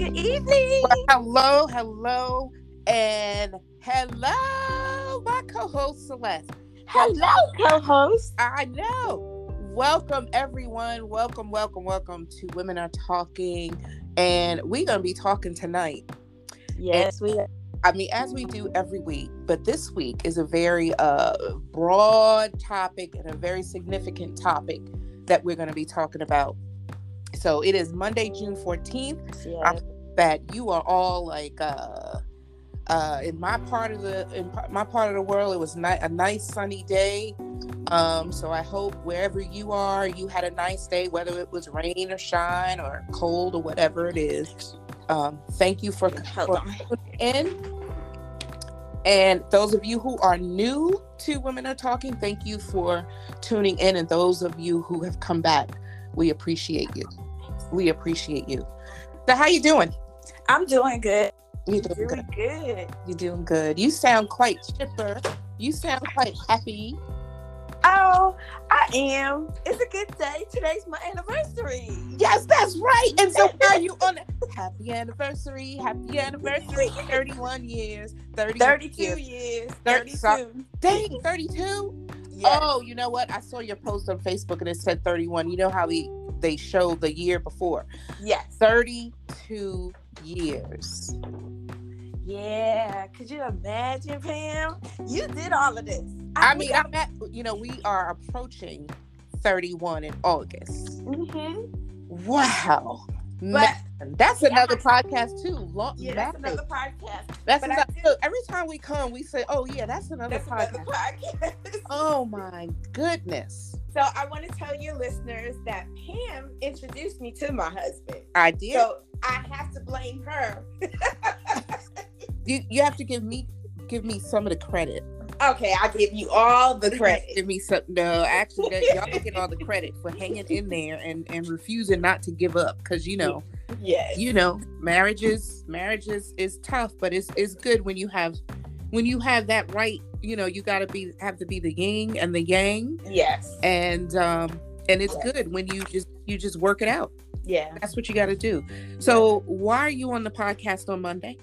Good evening. Well, hello, hello, and hello, my co-host Celeste. Hello, co-host. I know. Welcome, everyone. Welcome, welcome, welcome to Women Are Talking, and we're gonna be talking tonight. Yes, we. are. I mean, as we do every week, but this week is a very uh, broad topic and a very significant topic that we're going to be talking about. So it is Monday, June 14th. Yes. That you are all like, uh, uh, in my part of the in my part of the world, it was ni- a nice sunny day. Um, so I hope wherever you are, you had a nice day, whether it was rain or shine or cold or whatever it is. Um, thank you for, for in. And those of you who are new to Women Are Talking, thank you for tuning in. And those of you who have come back, we appreciate you. We appreciate you. So how you doing? I'm doing good. You doing Doing good? good. You doing good? You sound quite chipper. You sound quite happy. Oh, I am. It's a good day. Today's my anniversary. Yes, that's right. And so are you on the happy anniversary? Happy anniversary. 31 years. 30 32 years. years. Thirty- 32. Dang, 32? Yes. Oh, you know what? I saw your post on Facebook and it said 31. You know how they they showed the year before. Yes. 32 years. Yeah. Could you imagine, Pam? You did all of this. I mean, I'm at you know, we are approaching 31 in August. Mm-hmm. Wow. But Man, that's yeah. another podcast too. Long, yeah, that's another podcast. That's another- look, every time we come, we say, "Oh yeah, that's another That's podcast." another podcast. Oh my goodness, So I want to tell your listeners that Pam introduced me to my husband. I did. So I have to blame her. you you have to give me give me some of the credit. Okay, I give you all the You have to credit. Give me some. No, actually, that, y'all get all the credit for hanging in there and and refusing not to give up. Because you know, Yes. you know, marriages marriages is tough, but it's it's good when you have when you have that right. You know, you got to be have to be the yin and the yang, Yes. and um and it's Yes. good when you just you just work it out. Yeah. That's what you got to do. So why are you on the podcast on Monday?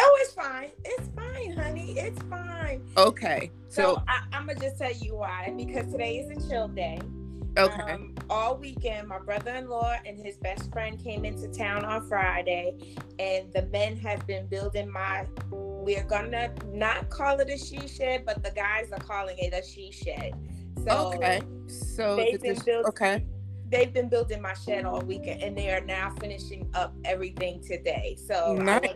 Oh, it's fine. It's fine, honey. It's fine. Okay, So, so I, I'm gonna just tell you why. Because today is a chill day. Okay, Um, all weekend, my brother-in-law and his best friend came into town on Friday, and the men have been building my. We're gonna not call it a she shed, but the guys are calling it a she shed. So okay, so they've been built- okay. they've been building my shed all weekend, and they are now finishing up everything today. So Nice.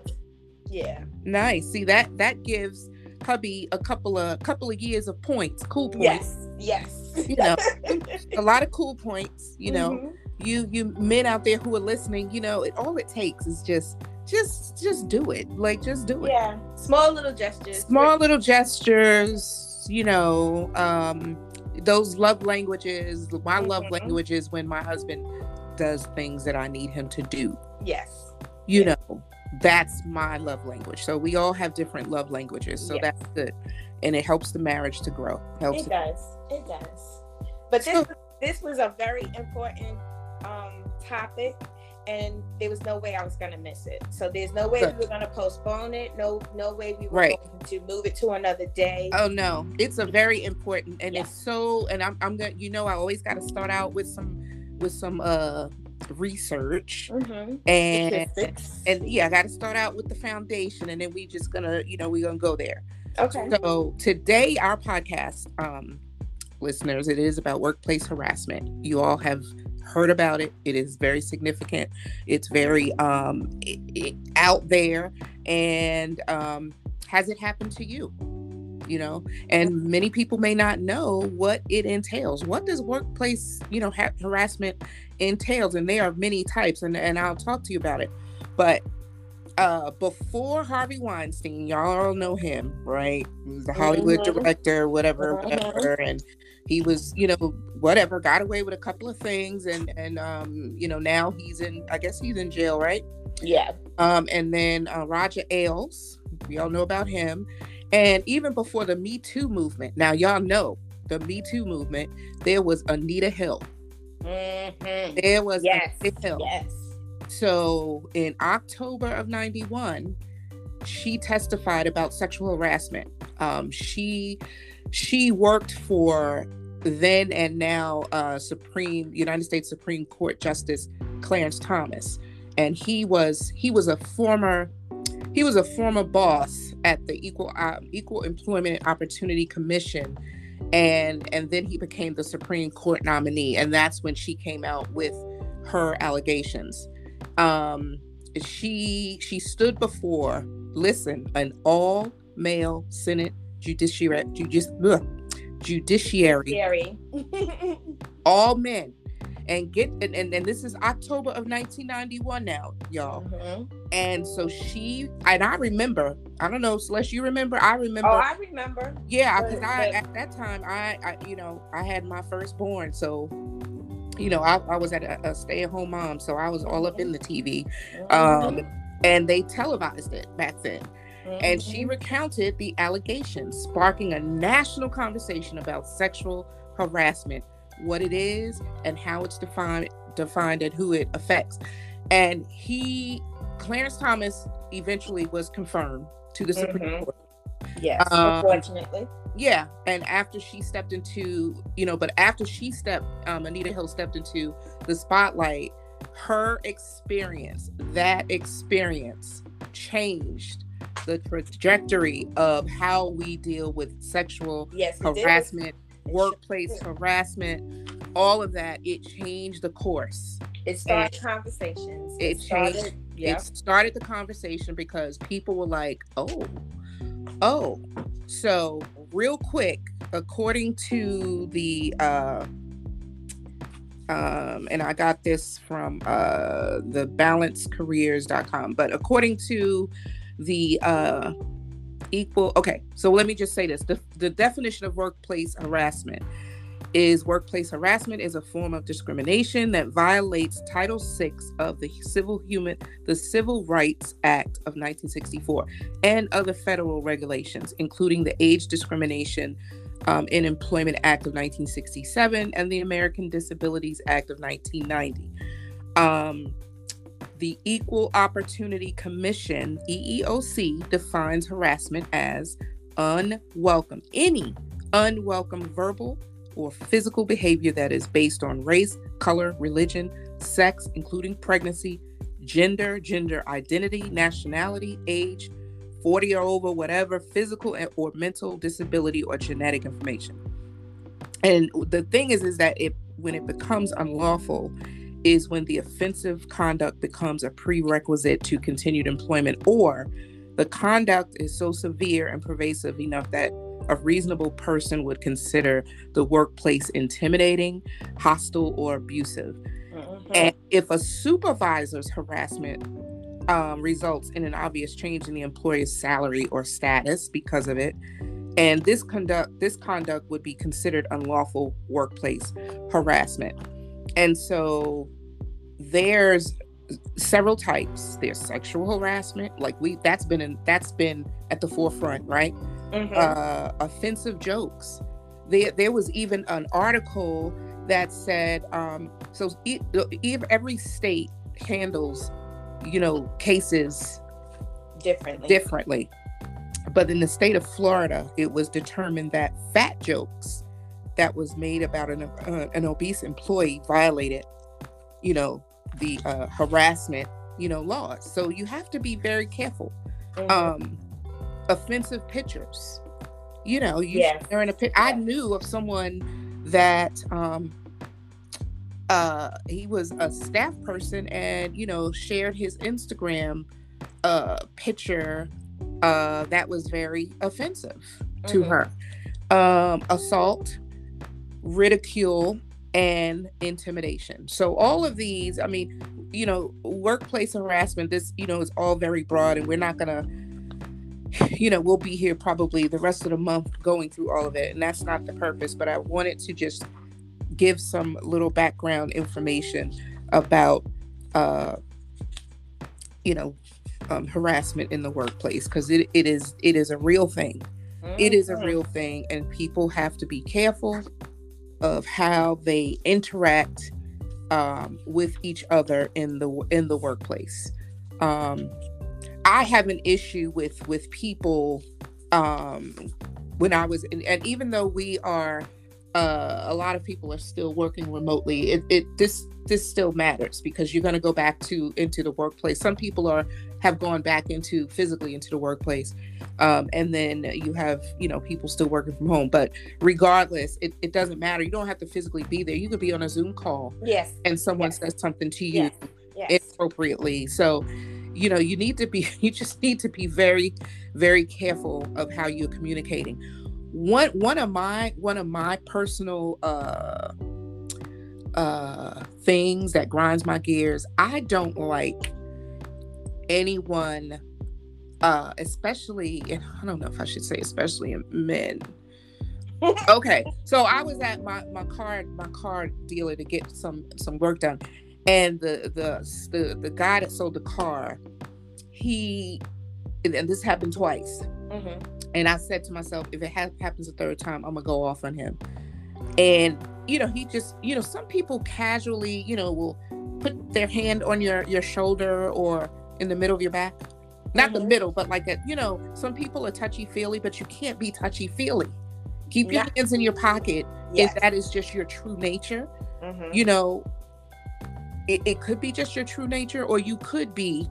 yeah, Nice. See that that gives hubby a couple of couple of years of points, cool points. yes, yes. You know, a lot of cool points. You know, Mhm. you you men out there who are listening, you know, it, all it takes is just just just do it. Like just do it. yeah, small little gestures. Small little gestures. You know, um, those love languages. My love Mhm. language is when my husband does things that I need him to do. Yes. you Yeah. know that's my love language so we all have different love languages so Yes. that's good and it helps the marriage to grow helps It does. It does. But this this was a very important um topic and there was no way I was gonna miss it. So there's no way Good. we were gonna postpone it. No no way we were Right. going to move it to another day. oh no it's a very important and Yeah. it's so and i'm, I'm gonna you know i always got to start out with some with some uh research Mhm. and and yeah i got to start out with the foundation and then we just gonna you know we gonna go there okay. So today, our podcast, um, listeners, it is about workplace harassment. You all have heard about it. It is very significant. It's very um, i i out there. And um, has it happened to you? You know, and many people may not know what it entails. What does workplace, you know, ha- harassment entails? And there are many types, and, and I'll talk to you about it. But uh before Harvey Weinstein, y'all all know him, right? He was the Hollywood Mhm. director, whatever, whatever, and he was, you know, whatever, got away with a couple of things, and and um, you know, now he's in, I guess he's in jail, right? Yeah. Um, and then uh, Roger Ailes, we all know about him, and even before the Me Too movement. Now y'all know the Me Too movement. There was Anita Hill. Mhm. There was Yes. Anita Hill. Yes. So in October of 91, she testified about sexual harassment. Um, she she worked for then and now uh, Supreme United States Supreme Court Justice Clarence Thomas, and he was he was a former he was a former boss at the Equal uh, Equal Employment Opportunity Commission, and and then he became the Supreme Court nominee, and that's when she came out with her allegations. Um, she she stood before listen an all male Senate judiciary judici- ugh, judiciary. All men. And get and, and, and, this is october of 1991 now y'all. Mm-hmm. and so she and i remember i don't know celeste you remember? I remember oh i remember. Yeah because i at that time I, I you know i had my firstborn so you know i, I was at a, a, stay-at-home mom so i was all up in the tv mm-hmm. um and they televised it back then Mm-hmm. And she mm-hmm. recounted the allegations, sparking a national conversation about sexual harassment, what it is, and how it's defined, defined and who it affects. And he, Clarence Thomas, eventually was confirmed to the Supreme mm-hmm. Court. Yes, um, unfortunately. Yeah, and after she stepped into, you know, but after she stepped, um, Anita Hill stepped into the spotlight, her experience, that experience changed the trajectory of how we deal with sexual yes, harassment, workplace harassment, all of that. It changed the course. It started and conversations. It, it started, changed. Yeah. It started the conversation because people were like, "Oh, oh." So real quick, according to the uh, um, and I got this from uh, the balancecareers.com. But according to the uh, equal, okay, so let me just say this the, the definition of workplace harassment is workplace harassment is a form of discrimination that violates title 6 of the civil human the civil rights act of 1964 and other federal regulations including the age discrimination um, in Employment Act of 1967 and the American Disabilities Act of 1990. Um, the Equal Opportunity Commission, EEOC, defines harassment as unwelcome, any unwelcome verbal or physical behavior that is based on race, color, religion, sex, including pregnancy, gender, gender identity, nationality, age, 40 or over, whatever physical or mental disability or genetic information. And the thing is, is that it when it becomes unlawful, is when the offensive conduct becomes a prerequisite to continued employment, or the conduct is so severe and pervasive enough that a reasonable person would consider the workplace intimidating, hostile, or abusive. Mm-hmm. And if a supervisor's harassment um, results in an obvious change in the employee's salary or status because of it. And this conduct this conduct would be considered unlawful workplace harassment. And so there's several types. There's sexual harassment, like we that's been in, that's been at the forefront, right? Mm-hmm. Uh, offensive jokes. There, there was even an article that said um, so e- every state handles you know, cases differently. Differently. But in the state of Florida, it was determined that fat jokes that was made about an, uh, an obese employee violated, you know, the uh, harassment, you know, laws. So you have to be very careful. Mm-hmm. Um, offensive pictures, you know, you yes. sharing a pic. I knew of someone that um, uh, he was a staff person and you know shared his Instagram uh, picture uh, that was very offensive to mm-hmm. her. Um, assault, ridicule, and intimidation. So all of these, I mean, you know, workplace harassment. This, you know, is all very broad, and we're not gonna you know, we'll be here probably the rest of the month going through all of it. And that's not the purpose, but I wanted to just give some little background information about, uh, you know, um, harassment in the workplace because it, it is it is a real thing. Mm-hmm. It is a mm-hmm. real thing, and people have to be careful of how they interact um, with each other in the in the workplace. Um, I have an issue with with people um, when I was, and, and even though we are, uh, a lot of people are still working remotely. It, it this this still matters because you're going to go back to into the workplace. Some people are have gone back into physically into the workplace, um, and then you have you know people still working from home. But regardless, it, it doesn't matter. You don't have to physically be there. You could be on a Zoom call. Yes. And someone yes. says something to you yes. yes. appropriately. So you know you need to be you just need to be very very careful of how you're communicating. One one of my one of my personal uh uh things that grinds my gears i don't like anyone uh especially and i don't know if i should say especially in men. Okay so i was at my my car my car dealer to get some some work done and the the the, the guy that sold the car he and this happened twice Mm-hmm. and i said to myself if it ha- happens a third time i'm gonna go off on him and you know he just you know some people casually you know will put their hand on your your shoulder or in the middle of your back not the Mhm. middle but like a you know some people are touchy feely but you can't be touchy feely keep your Yeah. hands in your pocket Yes. if that is just your true nature Mhm. you know it, it could be just your true nature or you could be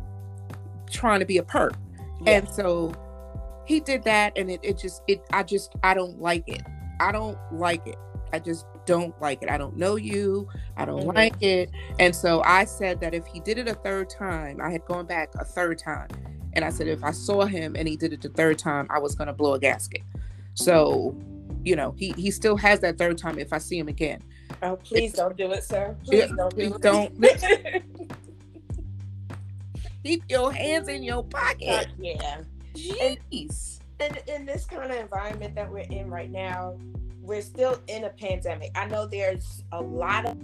trying to be a perk and so he did that and it, it just it i just i don't like it. I don't like it. I just don't like it. I don't know you. I don't Mhm. like it. And so i said that if he did it a third time i had gone back a third time and i said if i saw him and he did it the third time i was going to blow a gasket. So you know he he still has that third time if i see him again Oh, please don't do it, sir. Please Yeah, don't do please it. don't. keep your hands in your pocket yeah. jeez in, in this kind of environment that we're in right now, we're still in a pandemic. I know there's a lot of,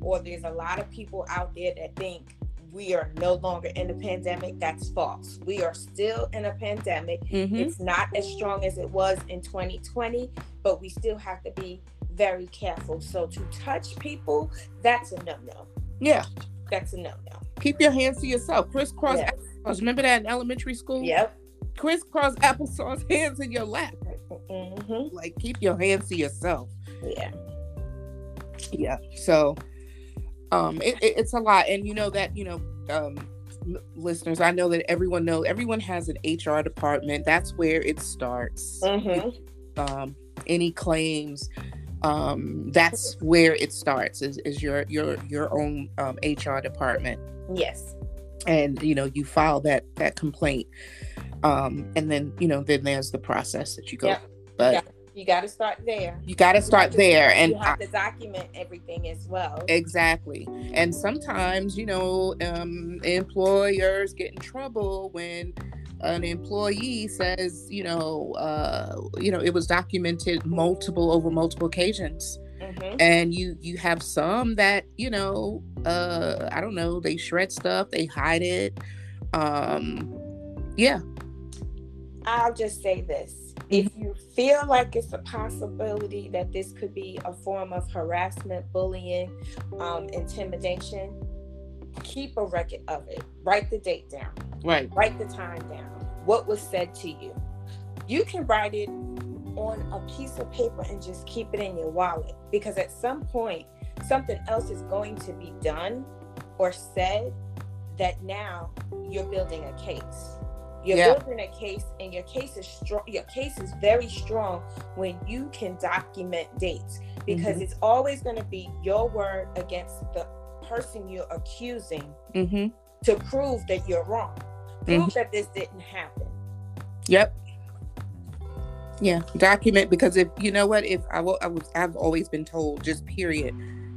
or there's a lot of people out there that think we are no longer in a pandemic. That's false. We are still in a pandemic. Mhm. It's not as strong as it was in 2020, but we still have to be very careful. So to touch people, that's a no no. yeah That's a no no. keep your hands to yourself crisscross Yeah. applesauce remember that in elementary school Yep. crisscross applesauce hands in your lap hmm like keep your hands to yourself Yeah. yeah so um it, it- it's a lot and you know that you know um listeners i know that everyone knows everyone has an hr department that's where it starts hmm um any claims um that's where it starts is, is your your your own um, hr department Yes. and you know you file that that complaint um and then you know then there's the process that you go Yep. but Yeah. You got to start there. you got to start there and you I, have to document everything as well. exactly and sometimes you know um employers get in trouble when an employee says you know uh you know it was documented multiple over multiple occasions. Hmm and you you have some that you know uh i don't know they shred stuff they hide it. Um yeah. I'll just say this. If you feel like it's a possibility that this could be a form of harassment, bullying, um, intimidation, keep a record of it. Write the date down. right Write the time down. What was said to you. You can write it on a piece of paper and just keep it in your wallet because at some point something else is going to be done or said that now you're building a case. You're Yeah. building a case and your case is strong your case is very strong when you can document dates because Mhm. it's always going to be your word against the person you're accusing mm-hmm to prove that you're wrong. Prove that this didn't happen. Yep. Yeah, document because if you know what, if I will, I was, I've always been told, just period.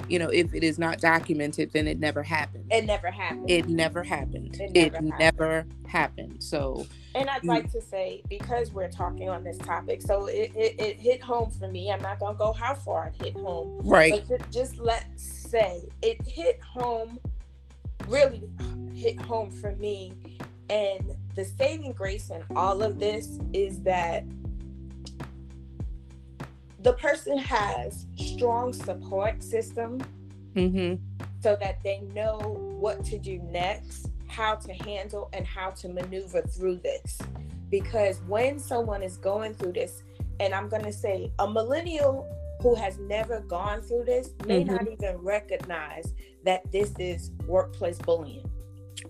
You know, if it is not documented, then it never happened. It never happened. It never happened. It It never never, happened. So and I'd like to say, because we're talking on this topic, so it, it, it hit home for me. I'm not gonna go how far it hit home, right, but ju- just let's say it hit home, really hit home for me. And the saving grace in all of this is that the person has strong support system Mm-hmm. so that they know what to do next, how to handle, and how to maneuver through this. Because when someone is going through this, and I'm going to say a millennial who has never gone through this may Mhm. not even recognize that this is workplace bullying,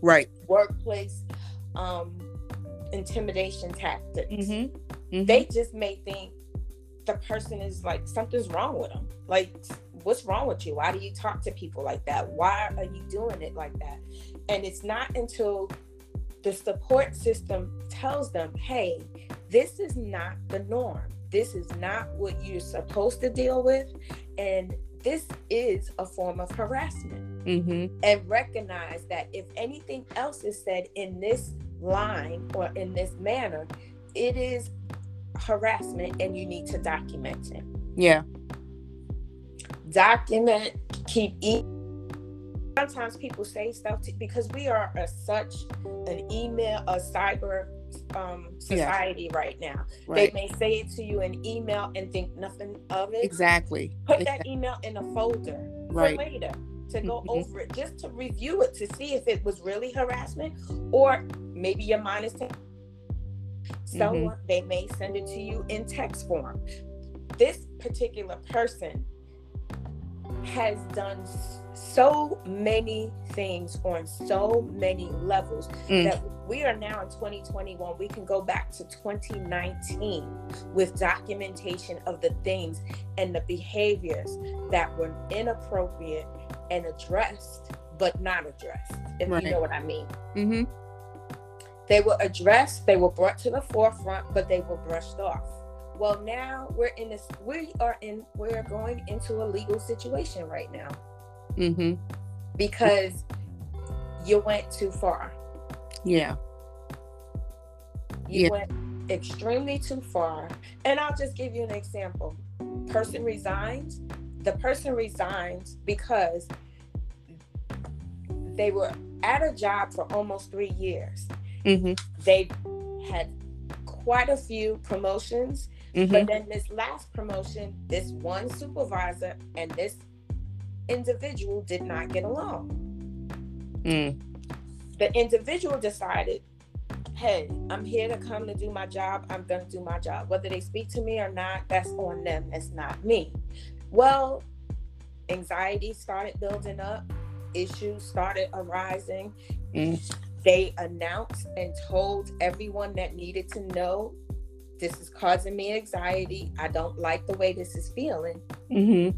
Right. workplace um, intimidation tactics. Mm-hmm. They just may think the person is like something's wrong with them. Like, what's wrong with you? Why do you talk to people like that? Why are you doing it like that? And it's not until the support system tells them, hey, this is not the norm. This is not what you're supposed to deal with. And this is a form of harassment. Mm-hmm. And recognize that if anything else is said in this line or in this manner, it is harassment and you need to document it. Yeah. Document, keep e Sometimes people say stuff to, because we are a, such an email, a cyber um, society right now. Right. They may say it to you in email and think nothing of it. Exactly. Put that email in a folder Right. for later to go Mhm. over it, just to review it to see if it was really harassment or maybe your mind is. saying Someone they may send it to you in text form. This particular person has done so many things on so many levels Mm. that we are now in 2021 we can go back to 2019 with documentation of the things and the behaviors that were inappropriate and addressed but not addressed if Right. you know what i mean Mm-hmm. they were addressed they were brought to the forefront but they were brushed off well now we're in this we are in we're going into a legal situation right now Mm-hmm. because you went too far Yeah. you Yeah. went extremely too far and i'll just give you an example person resigns the person resigns because they were at a job for almost three years Mm-hmm. they had quite a few promotions Mm-hmm. but then this last promotion this one supervisor and this individual did not get along Mm. the individual decided, hey, I'm here to come to do my job. I'm going to do my job. Whether they speak to me or not, that's on them. It's not me. Well, anxiety started building up, issues started arising. Mm. They announced and told everyone that needed to know this is causing me anxiety. I don't like the way this is feeling. Mm-hmm.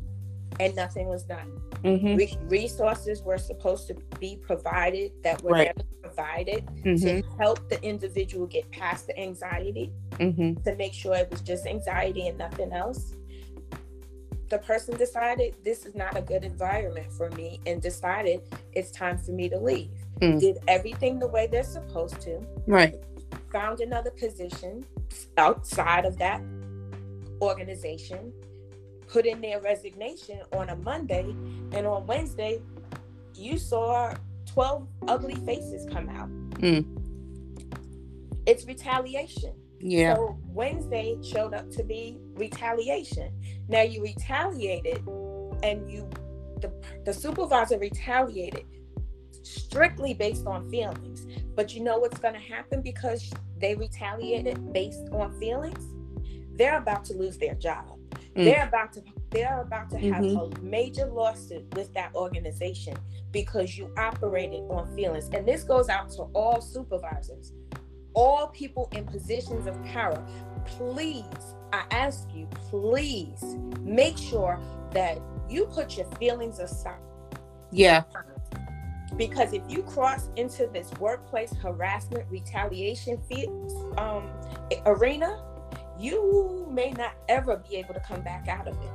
And nothing was done. Mm-hmm. Re- resources were supposed to be provided that were Right. never provided Mm-hmm. to help the individual get past the anxiety Mm-hmm. to make sure it was just anxiety and nothing else the person decided this is not a good environment for me and decided it's time for me to leave Mm. did everything the way they're supposed to Right. found another position outside of that organization put in their resignation on a monday and on wednesday you saw 12 ugly faces come out Mm. it's retaliation Yeah. So Wednesday showed up to be retaliation. Now you retaliated, and you the the supervisor retaliated strictly based on feelings. But you know what's going to happen because they retaliated based on feelings? They're about to lose their job. Mm. They're about to they're about to have Mhm. a major lawsuit with that organization because you operated on feelings. And this goes out to all supervisors all people in positions of power, please, I ask you, please make sure that you put your feelings aside. Yeah. Because if you cross into this workplace harassment retaliation fe- um, arena, you may not ever be able to come back out of it.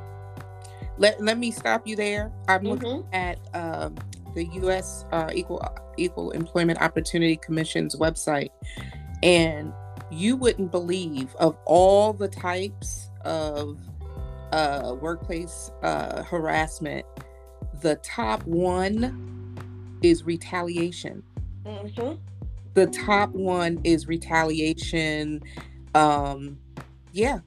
Let, let me stop you there. I'm looking Mhm. at um, the U.S. Uh, Equal Equal Employment Opportunity Commission's website, and you wouldn't believe of all the types of uh, workplace uh, harassment, the top one is retaliation. Mhm. The top one is retaliation. Um, yeah,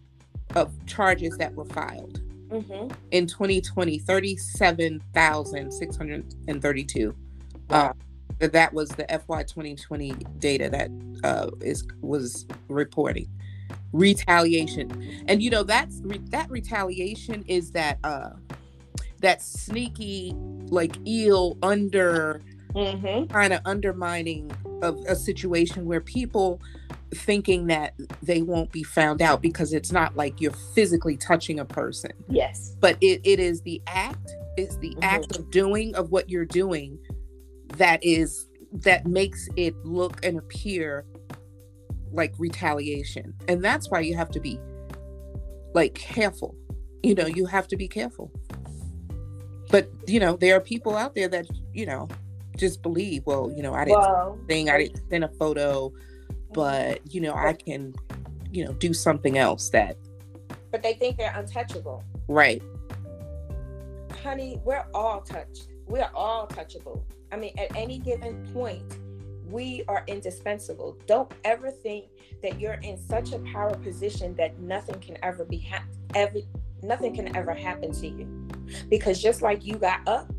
of charges that were filed. Mm-hmm. In 2020, 37,632. Wow. Uh, that was the FY 2020 data that uh, is was reporting retaliation, and you know that's re- that retaliation is that uh, that sneaky like eel under Mm-hmm. kind of undermining of a situation where people thinking that they won't be found out because it's not like you're physically touching a person Yes. but it, it is the act it's the Mhm. act of doing of what you're doing that is that makes it look and appear like retaliation and that's why you have to be like careful you know you have to be careful but you know there are people out there that you know just believe well you know i didn't thing i didn't send a photo but you know i can you know do something else that but they think they're untouchable. right honey, we're all touched. We're all touchable. I mean, at any given point, we are indispensable. Don't ever think that you're in such a power position that nothing can ever be ha- every nothing can ever happen to you. Because just like you got up,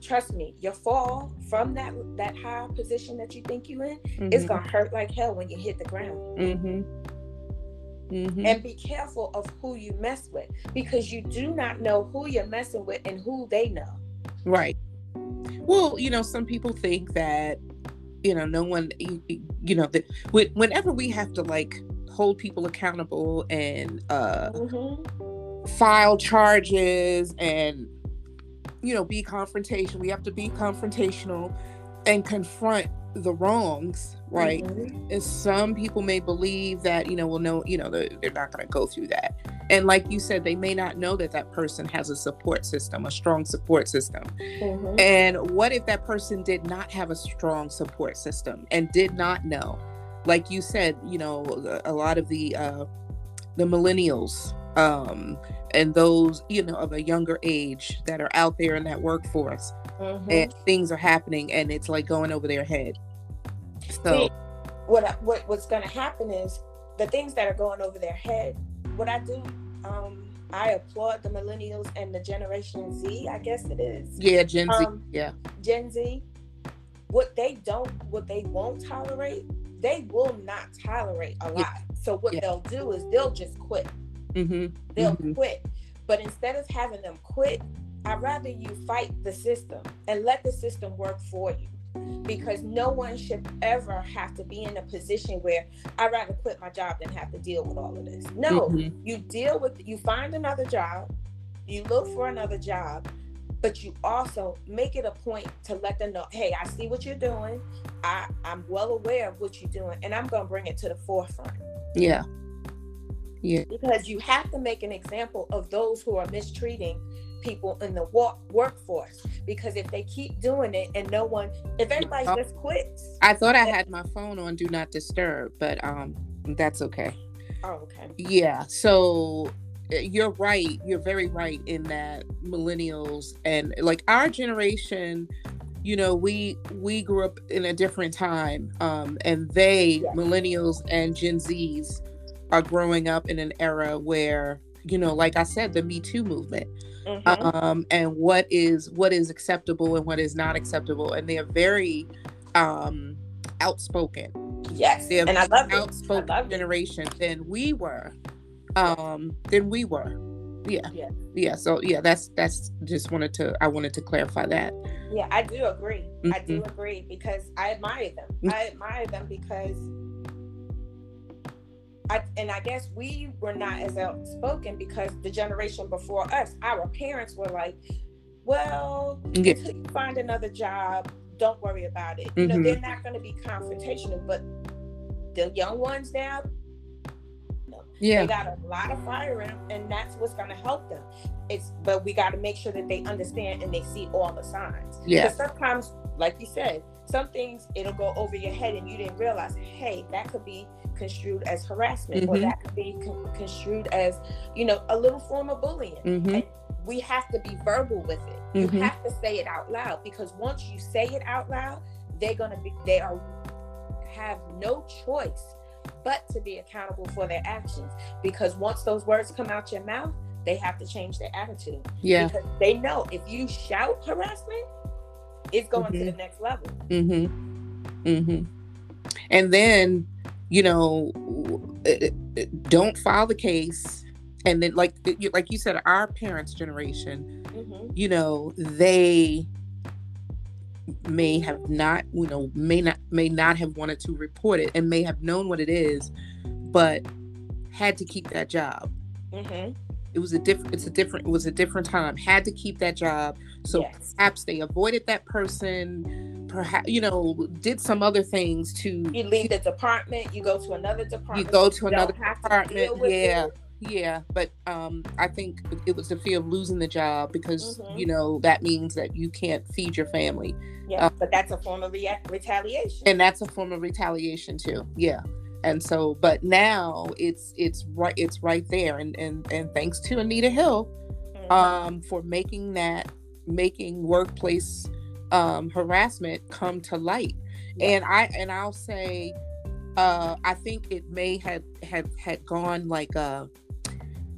trust me, your fall from that that high position that you think you in, it's Mhm. gonna hurt like hell when you hit the ground. Mhm. Mhm. and be careful of who you mess with because you do not know who you're messing with and who they know. Right. Well, you know, some people think that, you know, no one, you, you know, that whenever we have to like hold people accountable and uh, Mm-hmm. file charges and, you know, be confrontation, we have to be confrontational and confront the wrongs, right? Mm-hmm. And some people may believe that, you know, well, no, you know, they're, they're not going to go through that. And like you said, they may not know that that person has a support system, a strong support system. Mm-hmm. And what if that person did not have a strong support system and did not know? Like you said, you know, a lot of the uh, the millennials um, and those, you know, of a younger age that are out there in that workforce, Mm-hmm. and things are happening, and it's like going over their head. So, See, what, what what's going to happen is the things that are going over their head. What I do, um, I applaud the millennials and the Generation Z. I guess it is yeah, Gen Z, Um, yeah, Gen Z. What they don't, what they won't tolerate, they will not tolerate a Yeah. lot. So what Yeah. they'll do is they'll just quit. Hmm they'll Mhm. quit. But instead of having them quit, I'd rather you fight the system and let the system work for you. Because no one should ever have to be in a position where I'd rather quit my job than have to deal with all of this. No, Mhm. you deal with, you find another job, you look for another job, but you also make it a point to let them know, hey, I see what you're doing. I, I'm well aware of what you're doing, and I'm going to bring it to the forefront yeah, because you have to make an example of those who are mistreating people in the work workforce because if they keep doing it and no one if everybody Yeah. just quits I thought I had my phone on do not disturb, but um, that's okay. oh okay Yeah. So uh, you're right. You're very right in that millennials and like our generation, you know, we we grew up in a different time, um, and they Yeah. millennials and Gen Zs are growing up in an era where you know, like I said, the Me Too movement, Mhm. um, and what is what is acceptable and what is not acceptable, and they are very um, outspoken yes they're and i love it I outspoken love it. generation than we were um than we were yeah Yeah. yeah so yeah that's that's just wanted to i wanted to clarify that yeah i do agree i do Mm-hmm. agree because i admire them i admire them because I, and I guess we were not as outspoken because the generation before us, our parents were like, well, Yeah. until you find another job, don't worry about it. You know, Mhm. they're not going to be confrontational, but the young ones now, yeah they got a lot of fire in them, and that's what's going to help them. It's, but we got to make sure that they understand and they see all the signs. Yeah. Because sometimes, like you said, some things it'll go over your head and you didn't realize, hey, that could be construed as harassment, or Mhm. that could be con- construed as, you know, a little form of bullying hmm we have to be verbal with it. You Mhm. have to say it out loud because once you say it out loud, they're gonna be they are have no choice but to be accountable for their actions. Because once those words come out your mouth, they have to change their attitude. Yeah. Because they know if you shout harassment, it's going mm-hmm. to the mm-hmm. next level. Mm-hmm. Mm-hmm. And then, you know, uh, uh, don't file the case. And then, like, like you said, our parents' generation, mm-hmm. you know, they may have not, you know, may not may not have wanted to report it and may have known what it is, but had to keep that job. Mm-hmm. It was a different. It's a different. It was a different time. Had to keep that job. So yes. perhaps they avoided that person. Perhaps you know did some other things to. You leave the department. You go to another department. You go to another department. yeah. It. Yeah, but um, I think it was the fear of losing the job because mm-hmm. you know that means that you can't feed your family. Yeah, uh, but that's a form of re- retaliation. And that's a form of retaliation too. Yeah and so but now it's it's right it's right there and and and thanks to anita hill mm-hmm. um for making that making workplace um harassment come to light and i and i'll say uh i think it may have had had gone like uh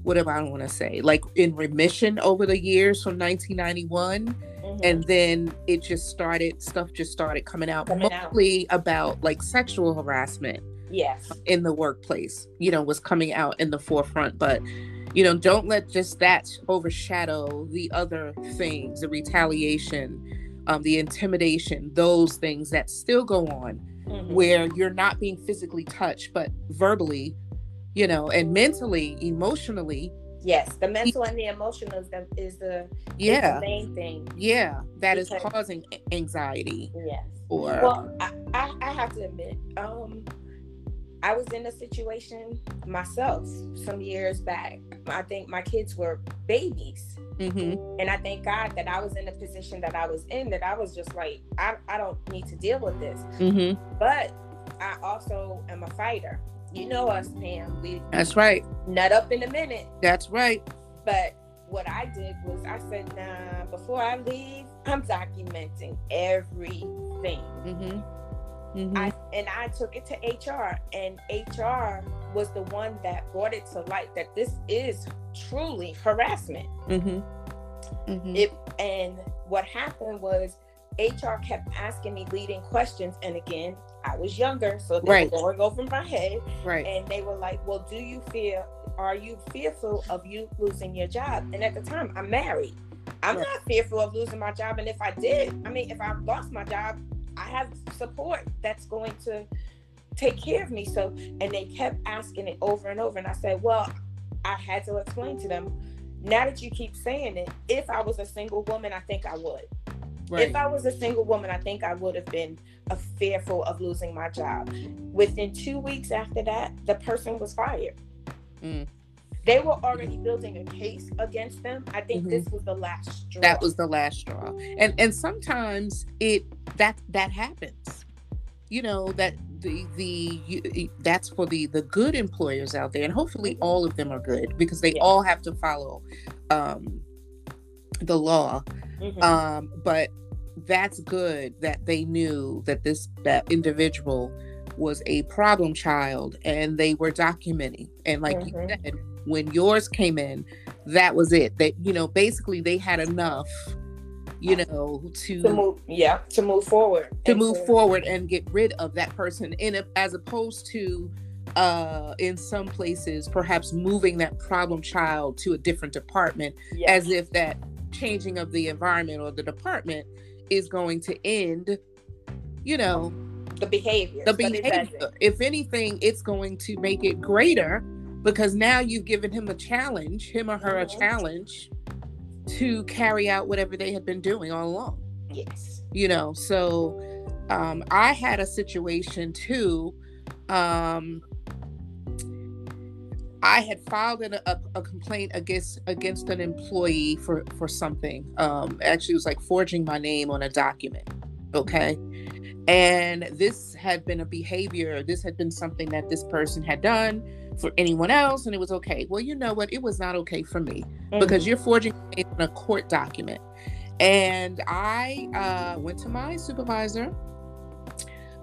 whatever i want to say like in remission over the years from 1991 Mm-hmm. and then it just started stuff just started coming out coming mostly out. about like sexual harassment yes. in the workplace you know was coming out in the forefront but you know don't let just that overshadow the other things the retaliation um, the intimidation those things that still go on mm-hmm. where you're not being physically touched but verbally you know and mentally emotionally. Yes the mental and the emotional is the, is the, yeah is the main thing. Yeah that because, is causing anxiety yes. or well I, I, I have to admit um I was in a situation myself some years back. I think my kids were babies. Mm-hmm. And I thank God that I was in the position that I was in, that I was just like, I, I don't need to deal with this. Mm-hmm. But I also am a fighter. You know us, Pam. We That's right. Nut up in a minute. That's right. But what I did was I said, nah, before I leave, I'm documenting everything. Mm-hmm Mm-hmm. I, and I took it to HR, and HR was the one that brought it to light that this is truly harassment. Mm-hmm. Mm-hmm. It, and what happened was HR kept asking me leading questions, and again, I was younger, so they right. were going over my head. Right. And they were like, "Well, do you feel? Are you fearful of you losing your job?" And at the time, I'm married. I'm right. not fearful of losing my job, and if I did, I mean, if I lost my job, I have support that's going to take care of me. So, and they kept asking it over and over. And I said, well, I had to explain to them, now that you keep saying it, if I was a single woman, I think I would. Right. If I was a single woman, I think I would have been a fearful of losing my job. Within two weeks after that, the person was fired. Mm. They were already building a case against them. I think mm-hmm. this was the last straw. That was the last straw. And and sometimes it that that happens you know that the the that's for the the good employers out there and hopefully all of them are good because they yeah. all have to follow um the law mm-hmm. um but that's good that they knew that this that individual was a problem child and they were documenting and like mm-hmm. you said when yours came in that was it. That you know basically they had enough you know to, to move yeah to move forward to move to, forward and get rid of that person in as opposed to uh in some places perhaps moving that problem child to a different department as if that changing of the environment or the department is going to end you know the behavior the behavior. If anything it's going to make it greater because now you've given him a challenge him or her a challenge to carry out whatever they had been doing all along. Yes. You know, so um, I had a situation too. Um, I had filed a, a, a, complaint against against an employee for for something. Um, actually, it was like forging my name on a document. Okay, and this had been a behavior. This had been something that this person had done for anyone else and it was okay. Well, you know what? It was not okay for me mm-hmm. because you're forging a court document. And I uh, went to my supervisor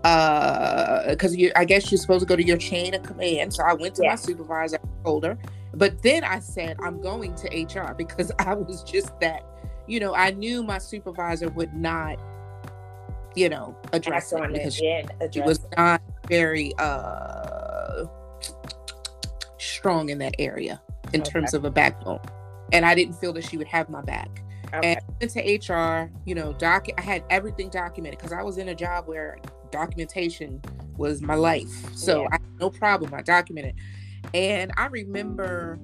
because uh, you I guess you're supposed to go to your chain of command. So I went to yeah. my supervisor, told her, But then I said, I'm going to HR because I was just that, you know, I knew my supervisor would not, you know, address it because she, she was not very uh strong in that area in okay. terms of a backbone. And I didn't feel that she would have my back. Okay. And into HR, you know, doc I had everything documented because I was in a job where documentation was my life. So yeah. I no problem. I documented. And I remember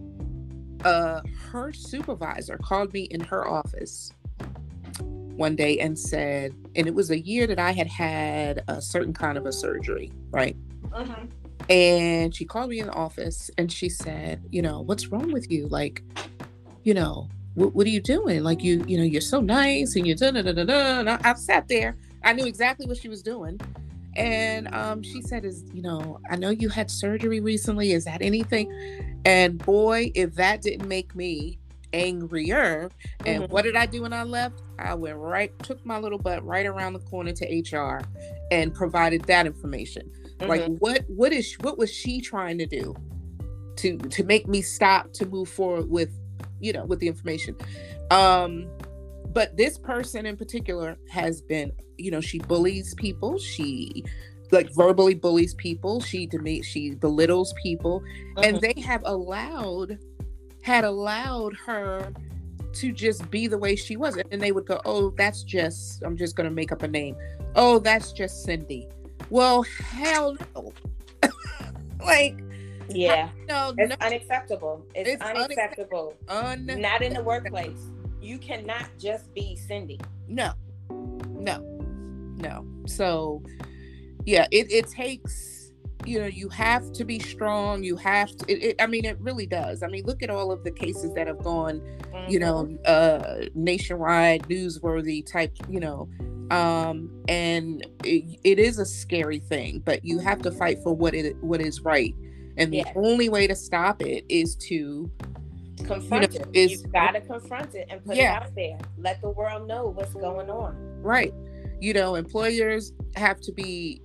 uh her supervisor called me in her office one day and said, and it was a year that I had had a certain kind of a surgery, right? Uh-huh. And she called me in the office and she said, you know, what's wrong with you? Like, you know, what, what are you doing? Like, you, you know, you're so nice and you da da da da da. And I, I sat there. I knew exactly what she was doing. And um, she said, "Is you know, I know you had surgery recently. Is that anything?" And boy, if that didn't make me angrier. And mm-hmm. what did I do when I left? I went right, took my little butt right around the corner to HR, and provided that information. Mm-hmm. Like, what what is what was she trying to do to to make me stop to move forward with, you know, with the information? Um, but this person in particular has been you know she bullies people she like verbally bullies people she deme- she belittles people uh-huh. and they have allowed had allowed her to just be the way she was. And they would go oh that's just i'm just going to make up a name. Oh that's just cindy. Well hell no. Like yeah. no it's no, unacceptable. It's, it's unacceptable. un- not in the workplace. You cannot just be Cindy. No, no, no. So, yeah, it, it takes, you know, you have to be strong. You have to, it, it, I mean, it really does. I mean, look at all of the cases that have gone, mm-hmm. you know, mm-hmm. uh, nationwide, newsworthy type, you know, um, and it, it is a scary thing, but you have to fight for what it what is right. And the only way to stop it is to confront you know, it. You've got to confront it and put yeah. it out there. Let the world know what's going on. Right. You know, employers have to be,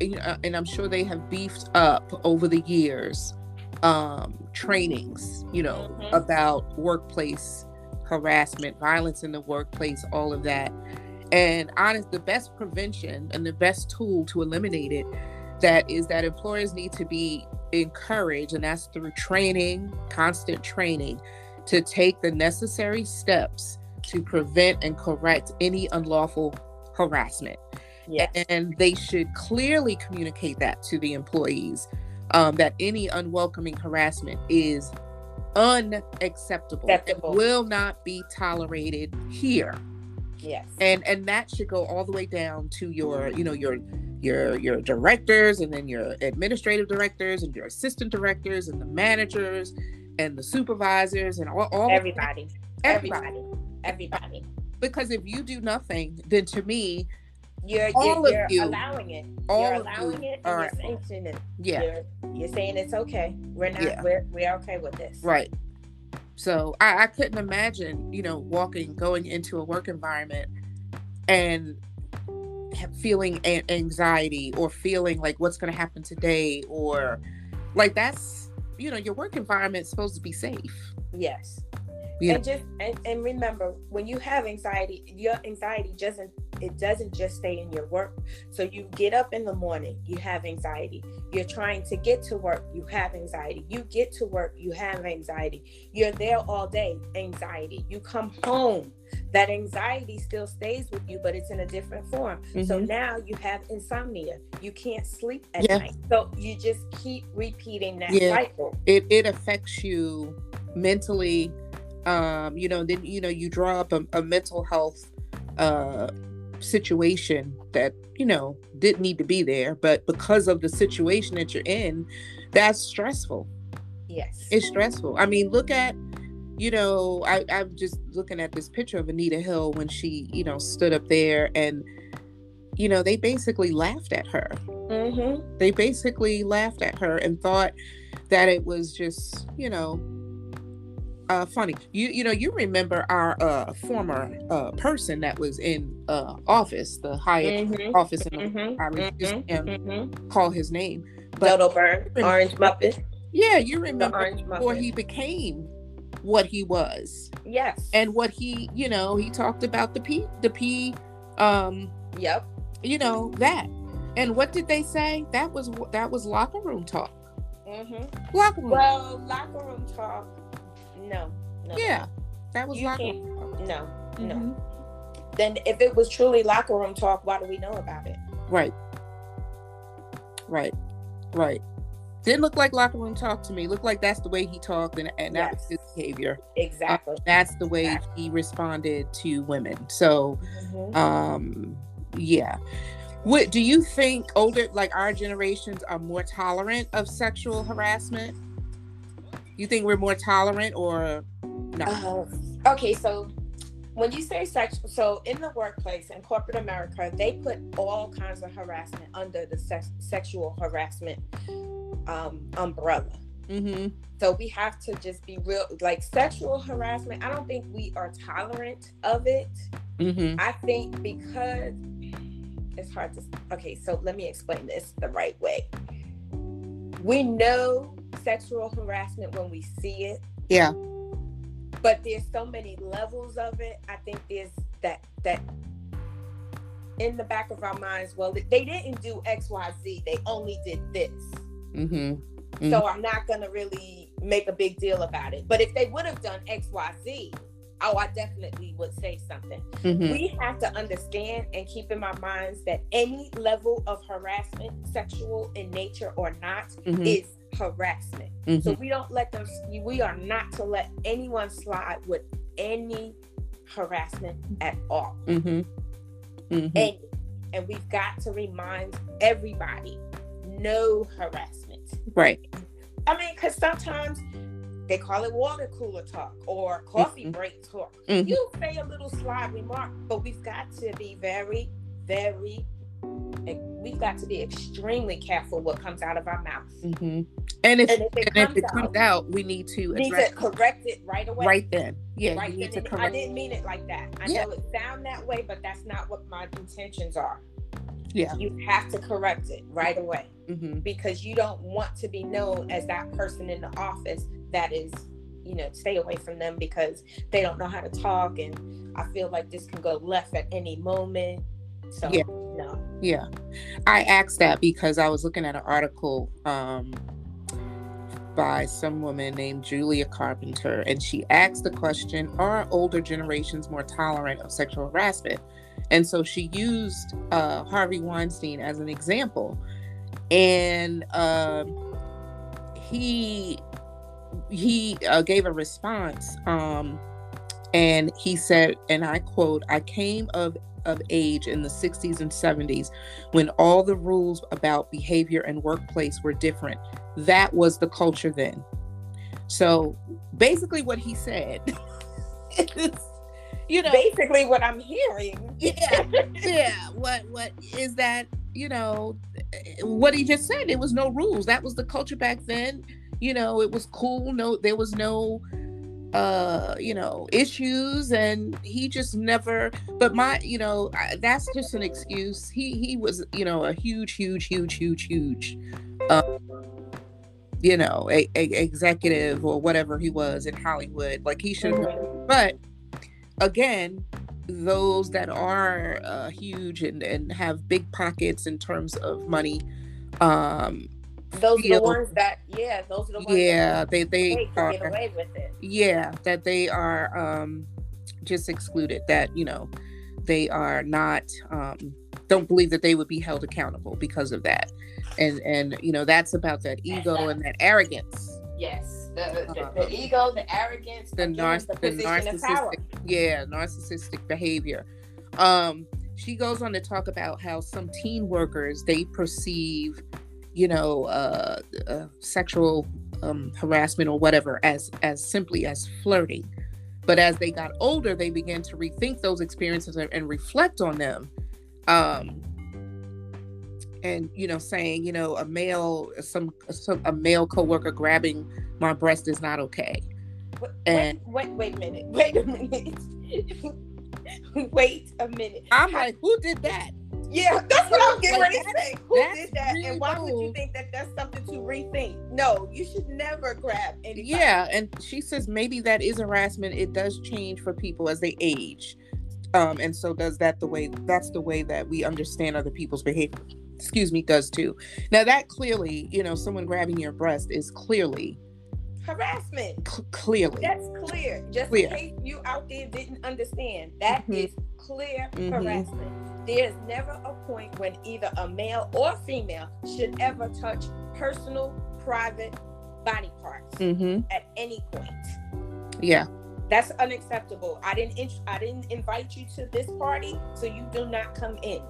and I'm sure they have beefed up over the years um, trainings, you know, mm-hmm. about workplace harassment, violence in the workplace, all of that. And honest, the best prevention and the best tool to eliminate it that is that employers need to be encouraged, and that's through training, constant training, to take the necessary steps to prevent and correct any unlawful harassment. Yes. And they should clearly communicate that to the employees um, that any unwelcoming harassment is unacceptable Acceptable. and will not be tolerated here. Yes. And and that should go all the way down to your, you know, your your your directors and then your administrative directors and your assistant directors and the managers and the supervisors and all, all everybody. everybody everybody because if you do nothing then to me you're, all you're, of you, allowing it. All you're allowing you it and you're sanctioning it. Yeah. You're, you're, saying it's okay. We're not yeah. we're we're okay with this. Right. So I, I couldn't imagine, you know, walking, going into a work environment and feeling a- anxiety or feeling like what's going to happen today or like that's you know your work environment is supposed to be safe yes and just and, and remember when you have anxiety your anxiety doesn't it doesn't just stay in your work. So you get up in the morning you have anxiety. You're trying to get to work you have anxiety. You get to work you have anxiety. You're there all day anxiety. You come home that anxiety still stays with you but it's in a different form. Mm-hmm. so now you have insomnia. You can't sleep at yeah. night. So you just keep repeating that yeah. cycle. It, it affects you mentally um, you know, then you know you draw up a, a mental health uh, situation that you know didn't need to be there, but because of the situation that you're in, that's stressful. Yes, it's stressful. I mean, look at you know, I, I'm just looking at this picture of Anita Hill when she, you know, stood up there and, you know, they basically laughed at her. Mm-hmm. They basically laughed at her and thought that it was just, you know, uh, funny. You you know you remember our uh, former uh, person that was in uh, office, the highest mm-hmm. office in the mm-hmm. I refuse mm-hmm. mm-hmm. call his name. But Dodo Bird, Orange Muppet. Yeah, you remember before he became what he was. Yes. And what he, you know, he talked about the P the P um Yep. You know, that. And what did they say? That was that was locker room talk. Mm-hmm. Locker room. Well, locker room talk. No. no yeah. That was you locker room. No. Mm-hmm. No. Then if it was truly locker room talk, why do we know about it? Right. Right. Right. Didn't look like locker room talk to me. Looked like that's the way he talked, and, and that was his behavior. Exactly. Uh, that's the way exactly. he responded to women. So, mm-hmm. um, yeah. What do you think? Older, like our generations, are more tolerant of sexual harassment. You think we're more tolerant, or no? Uh, okay, so when you say sexual, so in the workplace in corporate America, they put all kinds of harassment under the sex, sexual harassment um, umbrella. Mm-hmm. So we have to just be real. Like sexual harassment, I don't think we are tolerant of it. Mm-hmm. I think because it's hard to. Okay, so let me explain this the right way. We know sexual harassment when we see it. Yeah but there's so many levels of it i think there's that that in the back of our minds well they didn't do xyz they only did this mm-hmm. Mm-hmm. so i'm not gonna really make a big deal about it but if they would have done xyz oh i definitely would say something mm-hmm. we have to understand and keep in our minds that any level of harassment sexual in nature or not mm-hmm. is harassment. Mm-hmm. So we don't let them, we are not to let anyone slide with any harassment at all. Mm-hmm. Mm-hmm. And, and we've got to remind everybody no harassment. Right. I mean, because sometimes they call it water cooler talk or coffee mm-hmm. break talk. Mm-hmm. You say a little sly remark, but we've got to be very, very we've got to be extremely careful what comes out of our mouth. Mm-hmm. And if, and if it, and comes, if it comes out, we need to need to correct it right away. Right then, yeah, right then. I didn't mean it like that. I yeah. know it sound that way, but that's not what my intentions are. Yeah, you have to correct it right away mm-hmm. because you don't want to be known as that person in the office that is you know stay away from them because they don't know how to talk and i feel like this can go left at any moment so yeah. no yeah. I asked that because I was looking at an article um, by some woman named Julia Carpenter, and she asked the question Are older generations more tolerant of sexual harassment? And so she used uh, Harvey Weinstein as an example. And uh, he he uh, gave a response um, and he said and i quote i came of of age in the 60s and 70s when all the rules about behavior and workplace were different. That was the culture then. So basically, what he said is, you know, basically what I'm hearing. Yeah, yeah. What what is that? You know, what he just said. It was no rules. That was the culture back then. You know, it was cool. No, there was no uh you know issues and he just never but my you know that's just an excuse he he was you know a huge huge huge huge huge uh, you know a, a, executive or whatever he was in hollywood like he should have but again those that are uh, huge and, and have big pockets in terms of money um those feel, are the ones that yeah those are the ones yeah they they are get away with it. Yeah that they are um just excluded that you know they are not um don't believe that they would be held accountable because of that. And and you know that's about that ego and that arrogance. Yes the, the, the uh, ego the arrogance the, nar- the, the narcissistic yeah narcissistic behavior. Um she goes on to talk about how some teen workers they perceive you know, uh, uh, sexual um, harassment or whatever as as simply as flirting. But as they got older, they began to rethink those experiences and, and reflect on them. Um, and you know, saying, you know, a male, some, some a male coworker grabbing my breast is not okay. Wait, and wait, wait, wait a minute. Wait a minute. wait a minute. I'm like, who did that? Yeah, that's what I'm getting ready to say. Who that's did that? really and why would you think that that's something to rethink? No, you should never grab anybody. Yeah, and she says maybe that is harassment. It does change for people as they age. Um, and so does that the way that's the way that we understand other people's behavior. Excuse me, does too. Now that clearly, you know, someone grabbing your breast is clearly, Harassment. cl- clearly, That's clear. Just Clear. in case you out there didn't understand, that is Mhm. clear Mhm. harassment. There's never a point when either a male or female should ever touch personal, private body parts hmm at any point. yeah, That's unacceptable. I didn't int- I didn't invite you to this party, so you do not come in.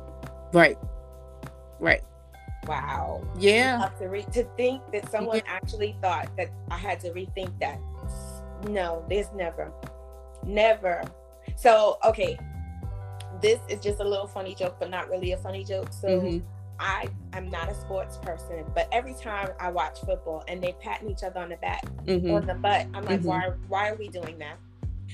right, right, Wow. yeah, to, re- to think that someone actually thought that I had to rethink that. No, there's never, never. So okay, this is just a little funny joke, but not really a funny joke. So Mhm. I am not a sports person, but every time I watch football and they patting each other on the back hmm on the butt, I'm like, Mhm. why? Why are we doing that?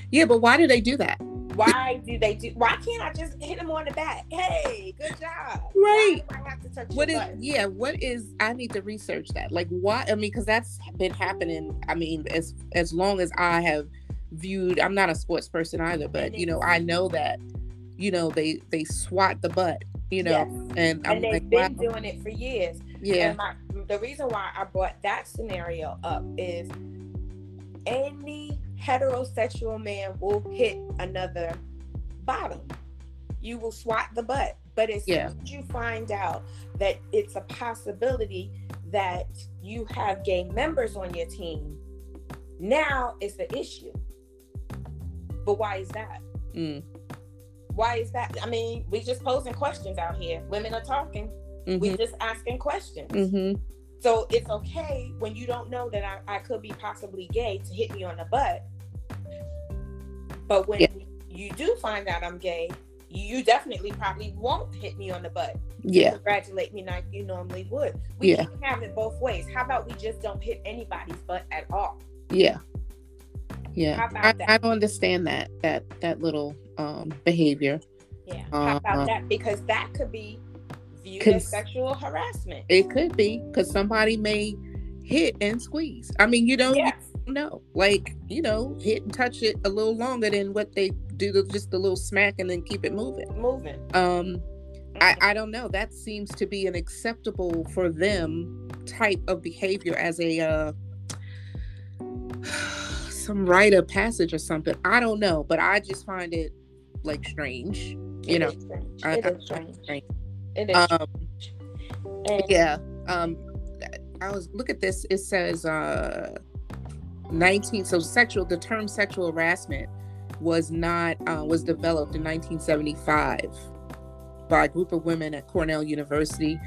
yeah. But why do they do that? Why do they do? Why can't I just hit them on the back? Hey, good job. Right. I have to touch What is? butt? Yeah, what is? I need to research that. Like, why? I mean, because that's been happening. I mean, as as long as I have viewed, I'm not a sports person either, but you know, I know that, you know, they they swat the butt, you know, Yes. and I'm and they've like, been wow. doing it for years. yeah, And my, the reason why I brought that scenario up is any heterosexual man will hit another bottom. You will swat the butt. But as Yeah. soon as you find out that it's a possibility that you have gay members on your team, now it's the issue. But why is that? mm, Why is that? I mean, we just posing questions out here. Women are talking. We mhm, just asking questions. mhm, So it's okay when you don't know that I, I could be possibly gay to hit me on the butt. But when Yeah. you do find out I'm gay, you definitely probably won't hit me on the butt. yeah, Congratulate me like you normally would. We Yeah. can't have it both ways. How about we just don't hit anybody's butt at all? yeah, yeah. I? I don't understand that that that little um behavior. Yeah. How about Uh, that? Because that could be viewed as sexual harassment. It could be because somebody may hit and squeeze. I mean, you don't Yes. know, like you know, hit and touch it a little longer than what they do. the- Just a little smack and then keep it moving. Moving. Um, I, I don't know. That seems to be an acceptable for them type of behavior as a uh, some rite of passage or something. I don't know, but I just find it like strange. You It know, strange. I, It I- is strange. strange. It is Um, And- yeah. Um, I was look at this. It says uh, 19. So sexual. The term sexual harassment was not uh, was developed in 1975 by a group of women at Cornell University.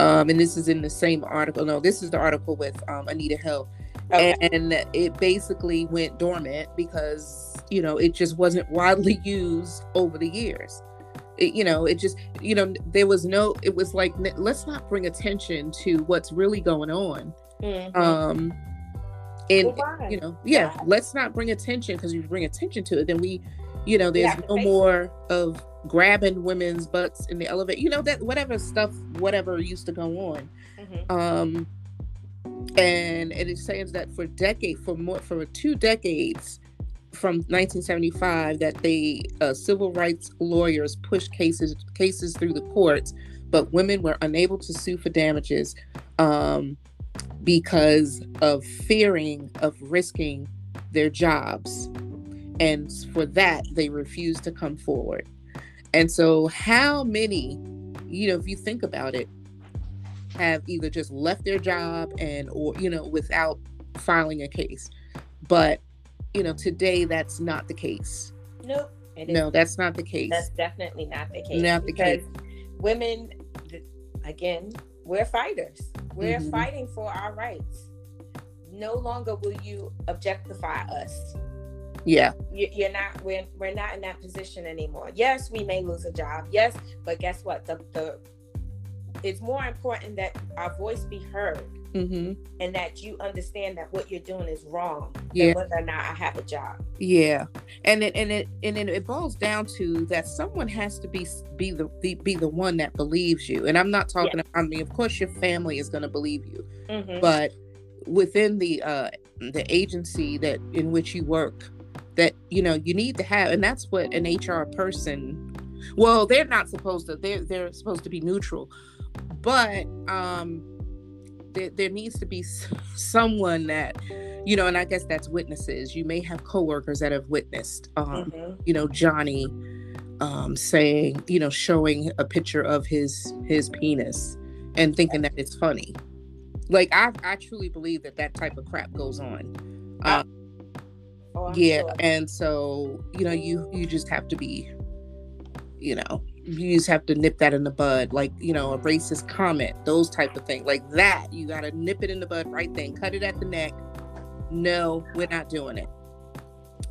Um, and this is in the same article. No, this is the article with um, Anita Hill. Okay. And it basically went dormant because, you know, it just wasn't widely used over the years. It, you know, it just, you know, there was no, it was like, let's not bring attention to what's really going on. Mhm. Um, and, Well, you know, yeah, Why? let's not bring attention because you bring attention to it, then we, you know, there's to no more of grabbing women's butts in the elevator, you know, that whatever stuff, whatever used to go on. Mhm. Um, and it is saying that for decade, for more, for two decades, from 1975, that the uh, civil rights lawyers pushed cases cases through the courts, but women were unable to sue for damages um, because of fearing of risking their jobs, and for that they refused to come forward. And so, how many, you know, if you think about it, have either just left their job and or you know without filing a case but you know today that's not the case Nope. No that's not the case That's definitely not the case. Not the because case. women, again, we're fighters. We're Mhm. fighting for our rights. No longer will you objectify us. yeah You, you're not. We're we're not in that position anymore. Yes, we may lose a job. Yes, but guess what? The the it's more important that our voice be heard hmm and that you understand that what you're doing is wrong. Yeah. Yeah. Whether or not I have a job. Yeah, and it and it and it, it boils down to that someone has to be be the, the be the one that believes you. And I'm not talking. I mean, of course, your family is going to believe you, Mhm. but within the uh the agency that in which you work, that you know you need to have, and that's what an HR person. Well, they're not supposed to. They're they're supposed to be neutral, but um, there, there needs to be someone that you know and i guess that's witnesses you may have coworkers that have witnessed um Mhm. you know johnny um saying you know showing a picture of his his penis and thinking that it's funny like i i truly believe that that type of crap goes on um, Oh, yeah sure. and so you know you you just have to be you know you just have to nip that in the bud like you know a racist comment those type of things like that you got to nip it in the bud right then cut it at the neck no we're not doing it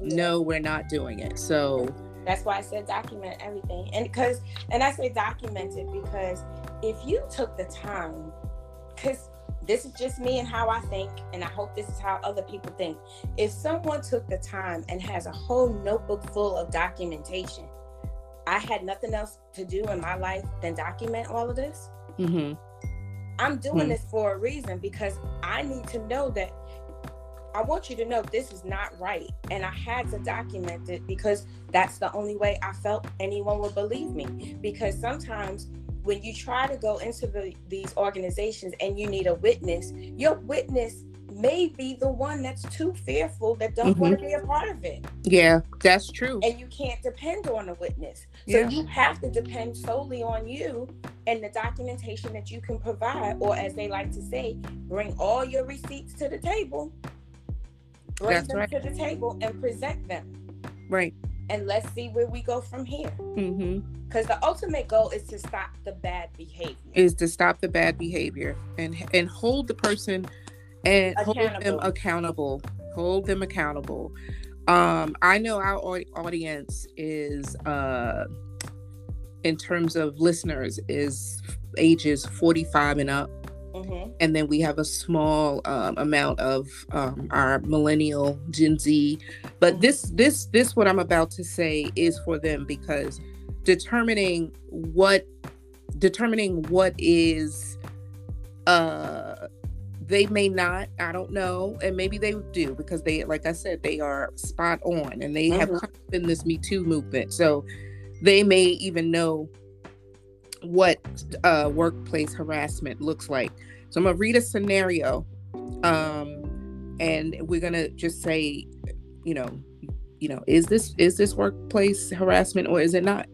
no we're not doing it so That's why I said document everything. And because and I say document it because if you took the time, because this is just me and how I think, and I hope this is how other people think. If someone took the time and has a whole notebook full of documentation, I had nothing else to do in my life than document all of this. mhm, I'm doing Hmm. this for a reason because I need to know that I want you to know this is not right. And I had to document it because that's the only way I felt anyone would believe me. Because sometimes when you try to go into the, these organizations and you need a witness, your witness may be the one that's too fearful that don't want to be a part of it. yeah that's true And you can't depend on a witness. So Yeah. you have to depend solely on you and the documentation that you can provide, or as they like to say, bring all your receipts to the table, bring That's them right. to the table and present them. right And let's see where we go from here. hmm Because the ultimate goal is to stop the bad behavior. is to stop the bad behavior and and hold the person and hold them accountable hold them accountable um i know our audience is uh in terms of listeners is ages 45 and up. Hmm and then we have a small um, amount of um, our millennial gen z. But Mhm. this this this what i'm about to say is for them because determining what determining what is uh they may not i don't know and maybe they do because they like i said they are spot on and they have Mhm. come in this me too movement so they may even know what uh, workplace harassment looks like. So I'm gonna read a scenario, um, and we're gonna just say, you know, you know, is this is this workplace harassment or is it not?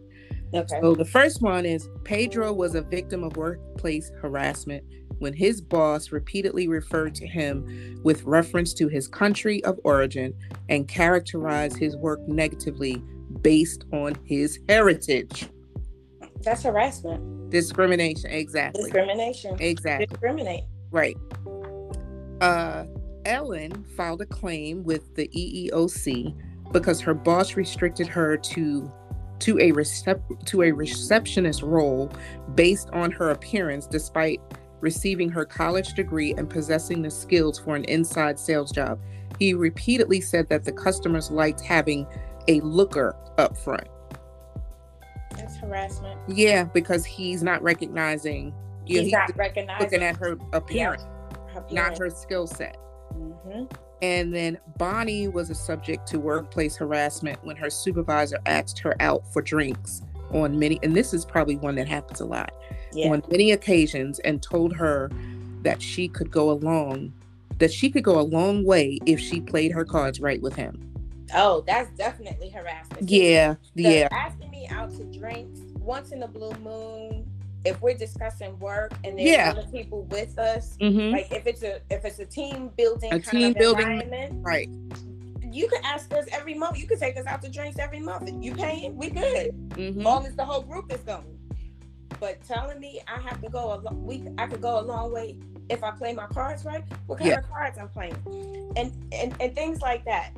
Okay. So the first one is Pedro was a victim of workplace harassment when his boss repeatedly referred to him with reference to his country of origin and characterized his work negatively based on his heritage. That's harassment, Discrimination, exactly. discrimination. Exactly. Discriminate. Right. Uh, Ellen filed a claim with the EEOC because her boss restricted her to to a recep- to a receptionist role based on her appearance despite receiving her college degree and possessing the skills for an inside sales job. He repeatedly said that the customers liked having a looker up front. That's harassment. Yeah, because he's not recognizing you know, He's not recognizing looking at her appearance, her not her skill set. hmm And then Bonnie was a subject to workplace harassment when her supervisor asked her out for drinks on many, and this is probably one that happens a lot, Yeah. on many occasions, and told her that she could go along, that she could go a long way if she played her cards right with him. Oh, that's definitely harassment. Yeah, The yeah, Asking me out to drinks once in a blue moon. If we're discussing work and there's Yeah. other people with us, hmm like if it's a if it's a team building A kind team of building- environment, right, you can ask us every month. You can take us out to drinks every month. You paying? We good. hmm As long as the whole group is going. But telling me I have to go a lo- we I could go a long way if I play my cards right. What kind Yeah. of cards I'm playing, and and and things like that.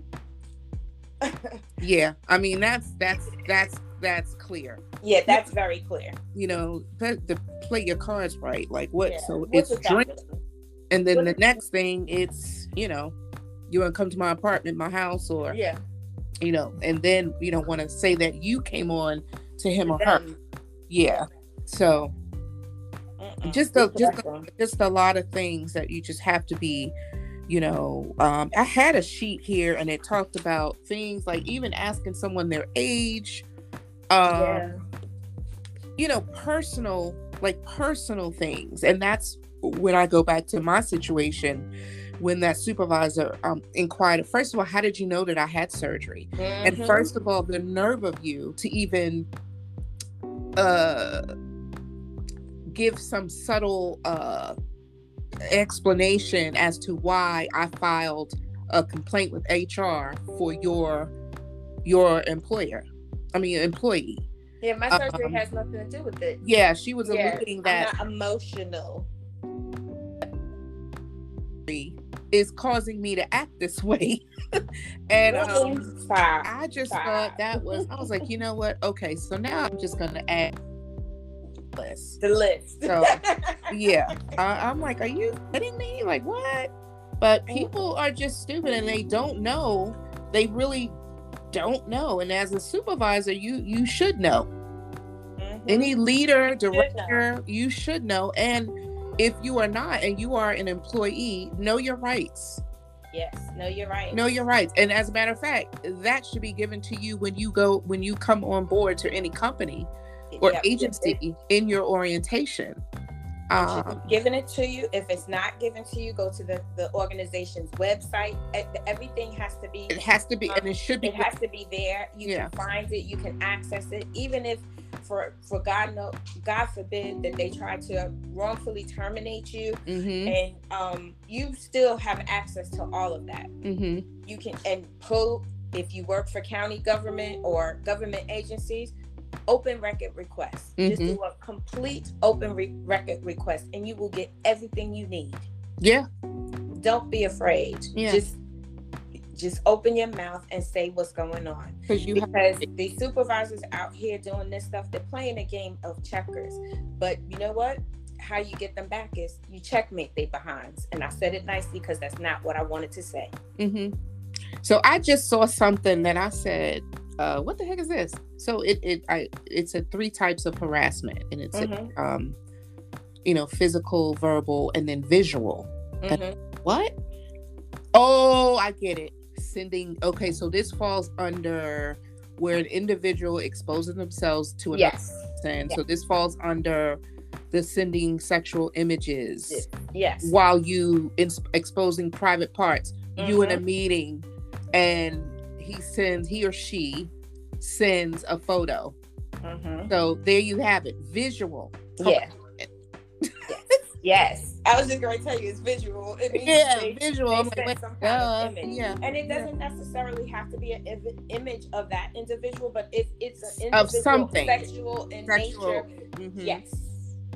yeah. I mean, that's that's that's that's clear. yeah, that's very clear. You know, that, to play your cards right. Like what? Yeah. So What's it's drink. And then What the next thing, it's you know, you want to come to my apartment, my house, or Yeah. you know, and then you don't want to say that you came on to him or her. Yeah. So Mm-mm. just a just a, just a lot of things that you just have to be you know um i had a sheet here and it talked about things like even asking someone their age um yeah. you know personal like personal things and that's when i go back to my situation when that supervisor um inquired first of all how did you know that i had surgery and Mhm. first of all the nerve of you to even uh give some subtle uh explanation as to why i filed a complaint with hr for your your employer i mean employee yeah, my surgery um, has nothing to do with it. yeah she was Yeah, alluding that emotional. is causing me to act this way and um I just thought that was, I was like, you know what? Okay, so now I'm just going to add list. the list. So, Yeah. I, I'm like, are you kidding me? Like, what? But people are just stupid and they don't know. They really don't know. And as a supervisor, you you should know. Mhm. Any leader, know. director, you should know. And if you are not and you are an employee, know your rights. Yes. No, you're right. know your rights and as a matter of fact that should be given to you when you go when you come on board to any company or Yep. agency in your orientation um, giving it to you. If it's not given to you, go to the, the organization's website. Everything has to be it has to be and it should be it has to be there. You Yeah. can find it, you can access it, even if for for God no God forbid that they try to wrongfully terminate you hmm and um you still have access to all of that. hmm You can and pull if you work for county government or government agencies, open record request. Just Mhm. do a complete open re- record request and you will get everything you need. yeah Don't be afraid. Yeah. Just just open your mouth and say what's going on because you have because the supervisors out here doing this stuff they're playing a game of checkers but you know what how you get them back is you checkmate they behinds and i said it nicely because that's not what i wanted to say hmm so i just saw something that i said uh what the heck is this so it it i it's a three types of harassment and it's Mhm. um you know physical verbal and then visual Mhm. What? Oh, I get it. Sending. Okay, so this falls under where an individual exposes themselves to another yes person. So this falls under the sending sexual images yes while you in, exposing private parts. You in a Mhm. meeting, and he sends he or she sends a photo. Mhm. So there you have it, visual. yeah yes i was just going to tell you it's visual it means Yeah, they- visual. they like, some kind duh, of image. yeah. and it doesn't necessarily have to be an Im- image of that individual but if it's an Of something. sexual in Sexual. nature Mhm. yes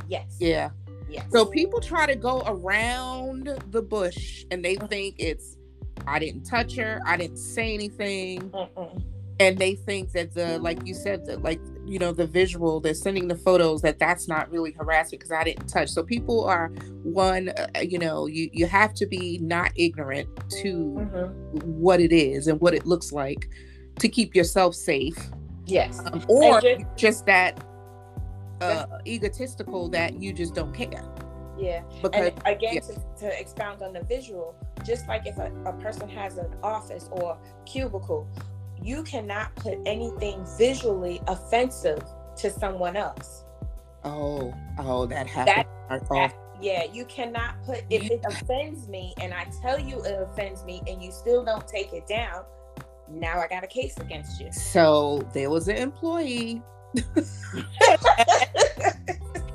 yes Yeah. yes So people try to go around the bush and they think it's I didn't touch her, I didn't say anything, Mm-mm. and they think that the like you said that like you know the visual they're sending the photos that that's not really harassment because I didn't touch. So people are one uh, you know you you have to be not ignorant to Mhm. what it is and what it looks like to keep yourself safe, Yes. um, or ju- just that uh, egotistical that you just don't care Yeah. because And again, yeah. to, to expound on the visual, just like if a, a person has an office or cubicle, you cannot put anything visually offensive to someone else. Oh, oh, that happened. Our- That, yeah, you cannot put, if it offends me and I tell you it offends me and you still don't take it down, now I got a case against you. So there was an employee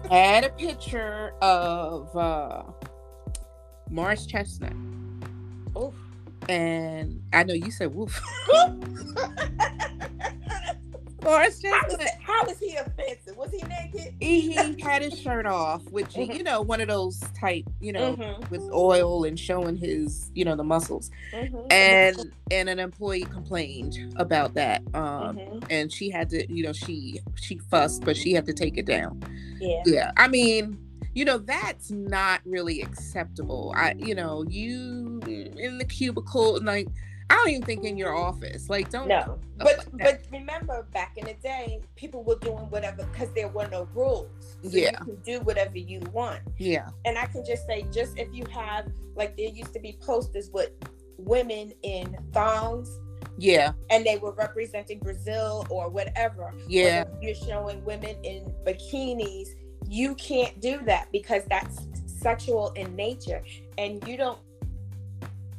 had a picture of uh Morris Chestnut. Oof. And I know you said woof. How was, how was he offensive? Was he naked? He had his shirt off, which Mhm. you know, one of those type, you know, Mhm, with oil and showing his, you know, the muscles. mhm, And and an employee complained about that. Um mhm. and she had to, you know, she she fussed, but she had to take it down. yeah. Yeah, I mean, you know that's not really acceptable i you know you in the cubicle like I don't even think in your office. Like, don't. No, but like but remember, back in the day, people were doing whatever because there were no rules. So yeah, you can do whatever you want. Yeah, and I can just say, just if you have like there used to be posters with women in thongs. Yeah, and they were representing Brazil or whatever. Yeah, you're showing women in bikinis. You can't do that because that's sexual in nature, and you don't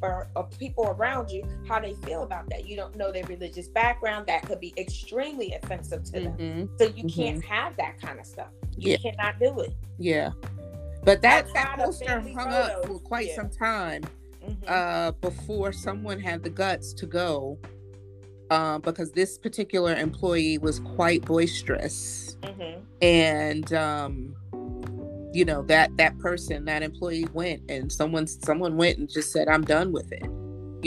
or, or, people around you how they feel about that. You don't know their religious background. That could be extremely offensive to them. Mm-hmm. So you mm-hmm. can't have that kind of stuff. You yeah. cannot do it. Yeah. But that, that poster hung photos. up for quite yeah. some time mm-hmm. uh, before someone had the guts to go uh, because this particular employee was quite boisterous. Mm-hmm. And um, you know that that person that employee went and someone someone went and just said i'm done with it.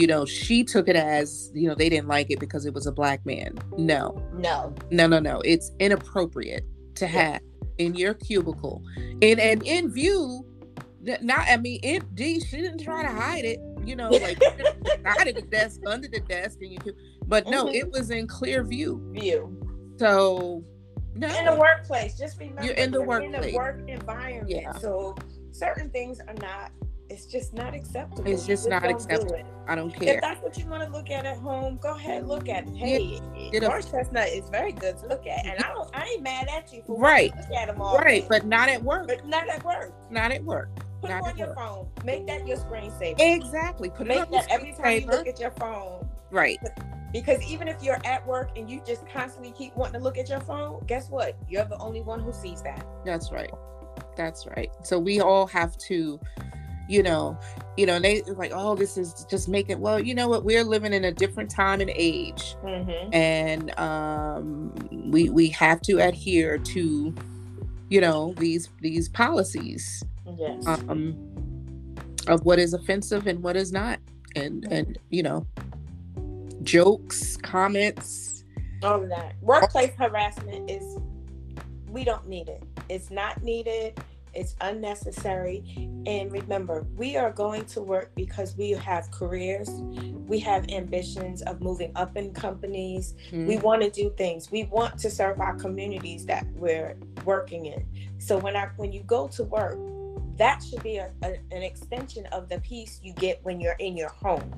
You know she took it as you know they didn't like it because it was a black man. No. No. No no no. It's inappropriate to have in your cubicle. And and in view not i mean it d she didn't try to hide it. You know like hide the desk under the desk and you could but no mm-hmm. it was in clear view view so no. In the workplace. Just remember you're in the workplace. In the work environment. Yeah. So certain things are not it's just not acceptable. It's just, just not acceptable. Do I don't care. If that's what you want to look at at home, go ahead, and look at it. Hey, yeah, Morris Chestnut is very good to look at, and I don't, I ain't mad at you for right. look at them all. Right, day. but not at work. But not at work. Not at work. Put not it on your work. phone. Make that your screensaver. Exactly. Put Make it on that every time you look at your phone. Right. Because even if you're at work and you just constantly keep wanting to look at your phone, guess what? You're the only one who sees that. That's right. That's right. So we all have to, you know, you know, they like, oh, this is just making. Well, you know what? We're living in a different time and age, mm-hmm. and um, we we have to adhere to, you know, these these policies. Yes. Um, of what is offensive and what is not, and and you know, jokes, comments. All of that. Workplace harassment is, we don't need it. It's not needed. It's unnecessary. And remember, we are going to work because we have careers. We have ambitions of moving up in companies. Mm-hmm. We want to do things. We want to serve our communities that we're working in. So when I when you go to work, that should be a, a, an extension of the peace you get when you're in your home.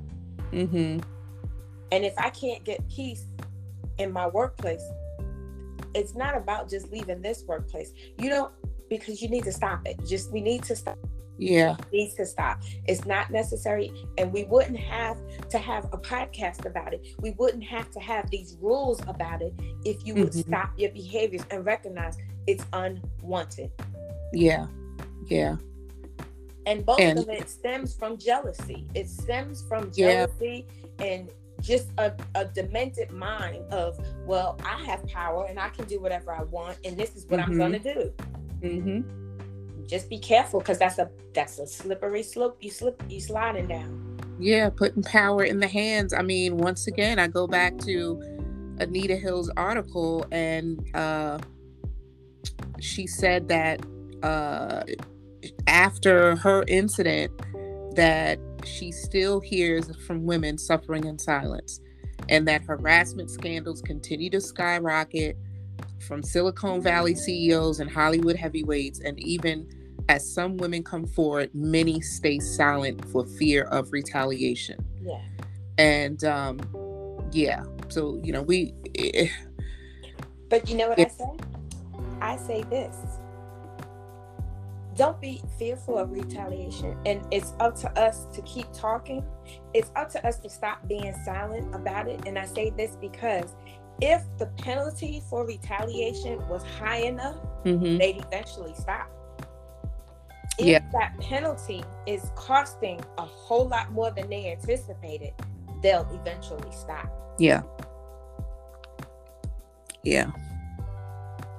Mm-hmm. And if I can't get peace in my workplace, it's not about just leaving this workplace. You know, because you need to stop it. Just we need to stop. Yeah. It needs to stop. It's not necessary. And we wouldn't have to have a podcast about it. We wouldn't have to have these rules about it if you would mm-hmm. stop your behaviors and recognize it's unwanted. Yeah. Yeah. And both and, of it stems from jealousy. It stems from jealousy yeah. and just a, a demented mind of well i have power and i can do whatever i want and this is what mm-hmm. i'm going to do mm-hmm. just be careful because that's a that's a slippery slope you slip you sliding down yeah putting power in the hands i mean once again i go back to anita hill's article and uh she said that uh after her incident that she still hears from women suffering in silence and that harassment scandals continue to skyrocket from Silicon Valley CEOs and Hollywood heavyweights. And even as some women come forward, many stay silent for fear of retaliation. Yeah. And um, yeah, so, you know, we. Eh, but you know what it, I say? I say this don't be fearful of retaliation. And it's up to us to keep talking. It's up to us to stop being silent about it. And I say this because if the penalty for retaliation was high enough, mm-hmm. they'd eventually stop. If yeah. that penalty is costing a whole lot more than they anticipated, they'll eventually stop. Yeah. Yeah.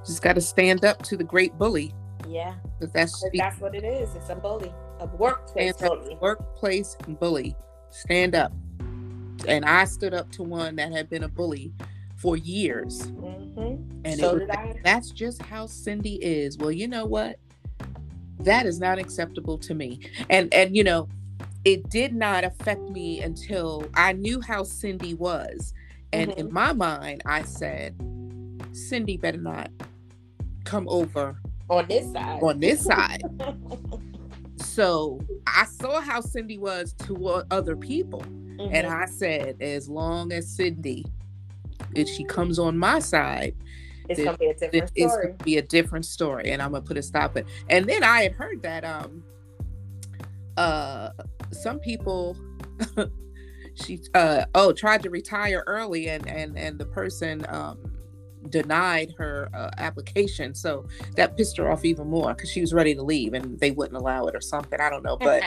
Just got to stand up to the great bully. Yeah. That's that's what it is. It's a bully, a workplace bully. Workplace bully. Stand up. And I stood up to one that had been a bully for years. Mm-hmm. And so was, that's just how Cindy is. Well, you know what? that is not acceptable to me. And and you know, it did not affect me until I knew how Cindy was. And mm-hmm. in my mind, I said, Cindy better not come over on this side. On this side. so I saw how Cindy was to other people. Mm-hmm. And I said, as long as Cindy, if she comes on my side, it's gonna be a different story. It's gonna be a different story, and I'm gonna put a stop it. And then I had heard that um uh some people she uh oh tried to retire early and and and the person um denied her uh, application so that pissed her off even more because she was ready to leave and they wouldn't allow it or something i don't know but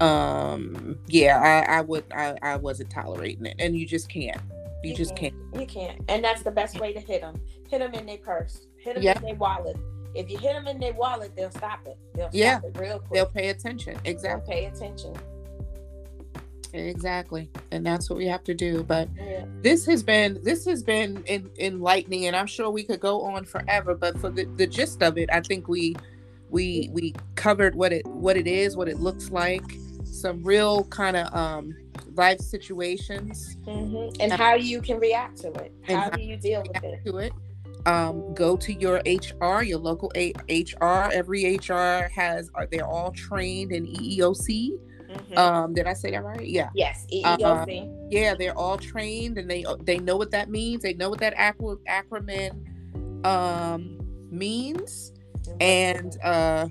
um yeah i i would i i wasn't tolerating it and you just can't you, you just can't. can't. you can't and that's the best way to hit them hit them in their purse hit them in their wallet if you hit them in their wallet, they'll stop it. They'll yeah. It real quick. They'll pay attention. Exactly. They'll pay attention. Exactly. And that's what we have to do. But yeah. this has been this has been in, enlightening and I'm sure we could go on forever. But for the, the gist of it, I think we we we covered what it what it is, what it looks like, some real kind of um life situations mm-hmm. and how you can react to it. How do you deal with it? To it um, go to your HR, your local A- HR. Every HR has, are they're all trained in EEOC. Mm-hmm. Um, did I say that right? Yeah. Yes, EEOC. Uh, yeah, they're all trained and they they know what that means. They know what that acro- acronym um, means, mm-hmm. and uh,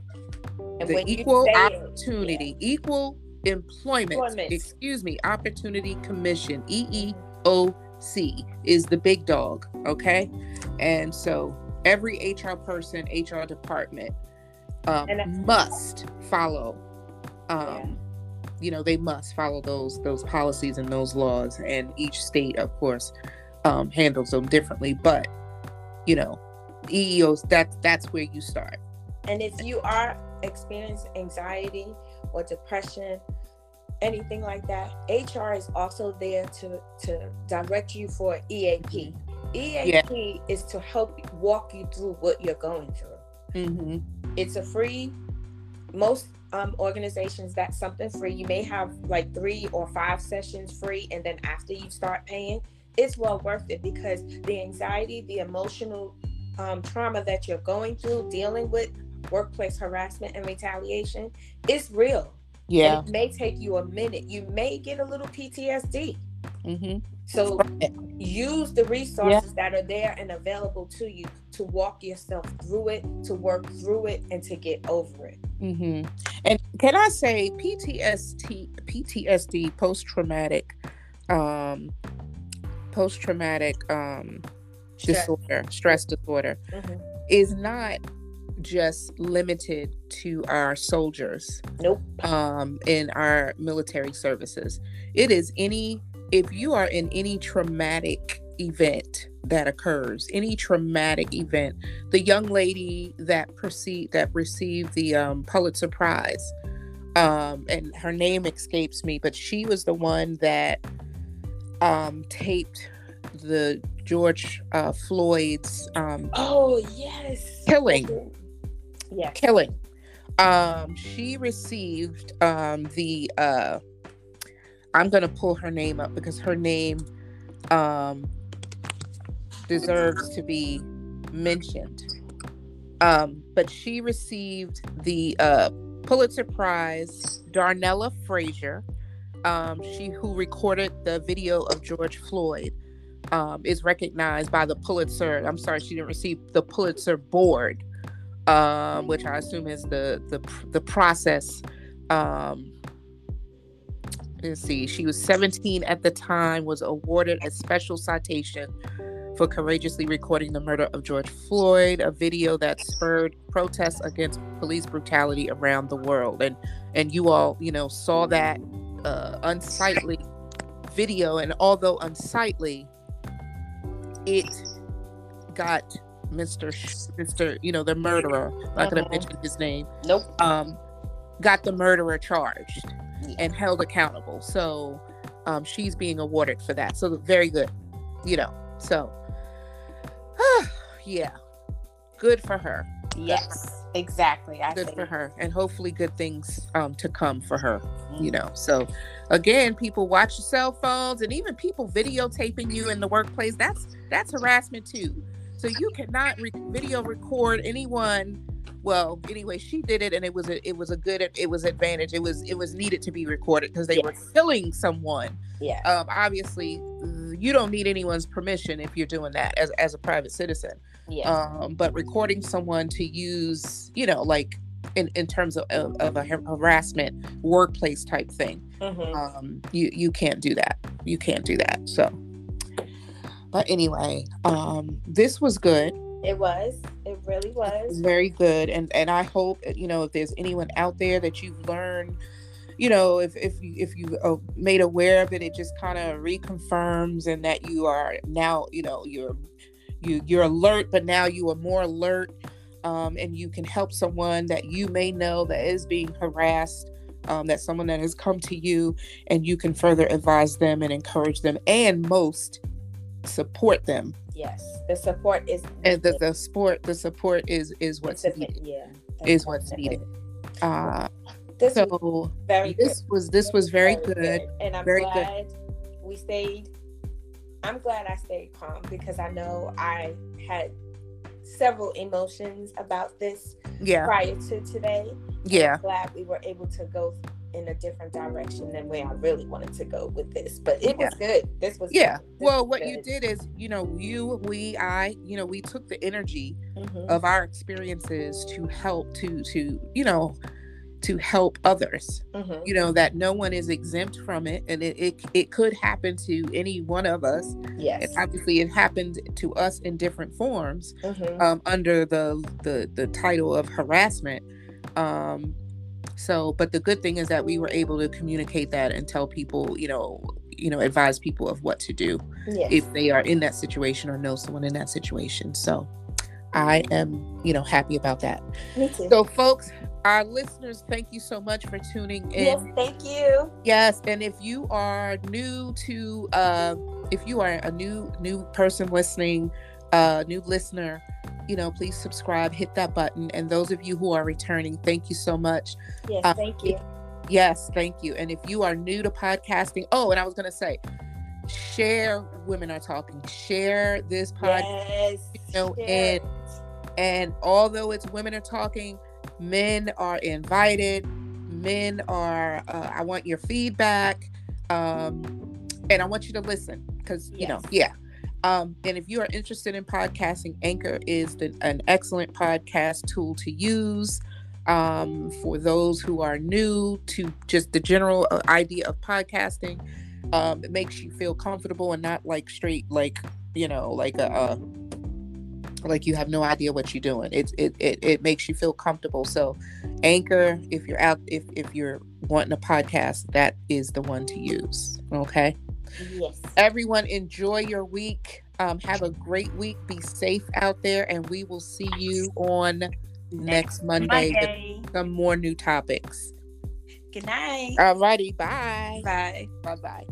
and the equal opportunity, yeah. equal employment, employment, excuse me, opportunity commission, EEOC is the big dog. Okay. And so every HR person, HR department um, must follow. Um. You know, they must follow those those policies and those laws, and each state, of course, um, handles them differently. But you know, EEOs that that's where you start. And if you are experiencing anxiety or depression anything like that, HR is also there to to direct you for EAP. EAP yeah. is to help walk you through what you're going through. Mm-hmm. It's a free. Most um, organizations that's something free. You may have like three or five sessions free, and then after you start paying, it's well worth it because the anxiety, the emotional um, trauma that you're going through, dealing with workplace harassment and retaliation, is real. Yeah. And it may take you a minute. You may get a little PTSD. Mm-hmm. So use the resources yeah. that are there and available to you to walk yourself through it, to work through it, and to get over it. Mm-hmm. And can I say PTSD, PTSD, post traumatic, um, post traumatic um, disorder, stress disorder, mm-hmm. is not just limited to our soldiers. Nope. Um, in our military services, it is any. If you are in any traumatic event that occurs, any traumatic event, the young lady that proceed that received the um, Pulitzer Prize, um, and her name escapes me, but she was the one that um, taped the George uh, Floyd's um, oh yes killing yeah. killing. Um, she received um, the. Uh, I'm gonna pull her name up because her name um, deserves to be mentioned. Um, but she received the uh, Pulitzer Prize. Darnella Frazier, um, she who recorded the video of George Floyd, um, is recognized by the Pulitzer. I'm sorry, she didn't receive the Pulitzer Board um, which I assume is the the the process. Let's see, she was 17 at the time, was awarded a special citation for courageously recording the murder of George Floyd, a video that spurred protests against police brutality around the world. And and you all, you know, saw that uh, unsightly video, and although unsightly, it got Mr. Mr. You know, the murderer. I'm not gonna uh-huh. mention his name. Nope. Um, got the murderer charged yeah. and held accountable. So, um, she's being awarded for that. So very good. You know. So, yeah, good for her. Yes. Exactly. I good think. for her, and hopefully good things um, to come for her. You Mm-hmm. know, so again, people watch your cell phones, and even people videotaping you in the workplace. That's that's harassment too. So you cannot re- video record anyone. Well, anyway, she did it, and it was a it was a good it was advantage. It was it was needed to be recorded because they were killing someone. Yeah. Um, obviously, you don't need anyone's permission if you're doing that as as a private citizen yeah. um, but recording someone to use, you know, like in, in terms of, of, of a harassment workplace type thing, Mhm. um, you you can't do that. You can't do that. So, but anyway, um, this was good, It was. It really was. very good, and and I hope you know if there's anyone out there that you've learned. You know, if if you if you are made aware of it, it just kind of reconfirms, and that you are now, you know, you're you you're alert but now you are more alert um, and you can help someone that you may know that is being harassed um, that someone that has come to you and you can further advise them and encourage them and most support them Yes. The support is. and the, the support the support is is what's needed Yeah. is what's needed uh This was so very good. this was this was very good And I'm Very good. glad we stayed. I'm glad I stayed calm because I know I had several emotions about this yeah prior to today. yeah I'm glad we were able to go in a different direction than where I really wanted to go with this. But it was good. This was yeah. This well was what you did is you know you we i you know we took the energy Mhm. of our experiences to help to to you know to help others Mhm. you know that no one is exempt from it and it it, it could happen to any one of us Yes. and obviously it happened to us in different forms Mhm. um, under the the the title of harassment um so but the good thing is that we were able to communicate that and tell people you know you know advise people of what to do Yes. if they are in that situation or know someone in that situation so i am you know happy about that Me too. so folks our listeners thank you so much for tuning in yes. Thank you. yes and if you are new to uh if you are a new new person listening uh new listener you know please subscribe hit that button and those of you who are returning thank you so much Yes. Uh, thank you. yes thank you and if you are new to podcasting oh and i was gonna say share women are talking share this podcast Yes. know, share and- and although it's women are talking men are invited men are uh, i want your feedback um and i want you to listen because you know yeah um and if you are interested in podcasting anchor is the, an excellent podcast tool to use um for those who are new to just the general uh, idea of podcasting um it makes you feel comfortable and not like straight like you know like a, a like you have no idea what you're doing. It, it it it makes you feel comfortable. So Anchor, if you're out if if you're wanting a podcast, that is the one to use. Okay. Yes. Everyone enjoy your week. Um, have a great week. Be safe out there, and we will see you on next Monday Monday. with some more new topics. Good night. All righty. Bye. Bye. Bye bye.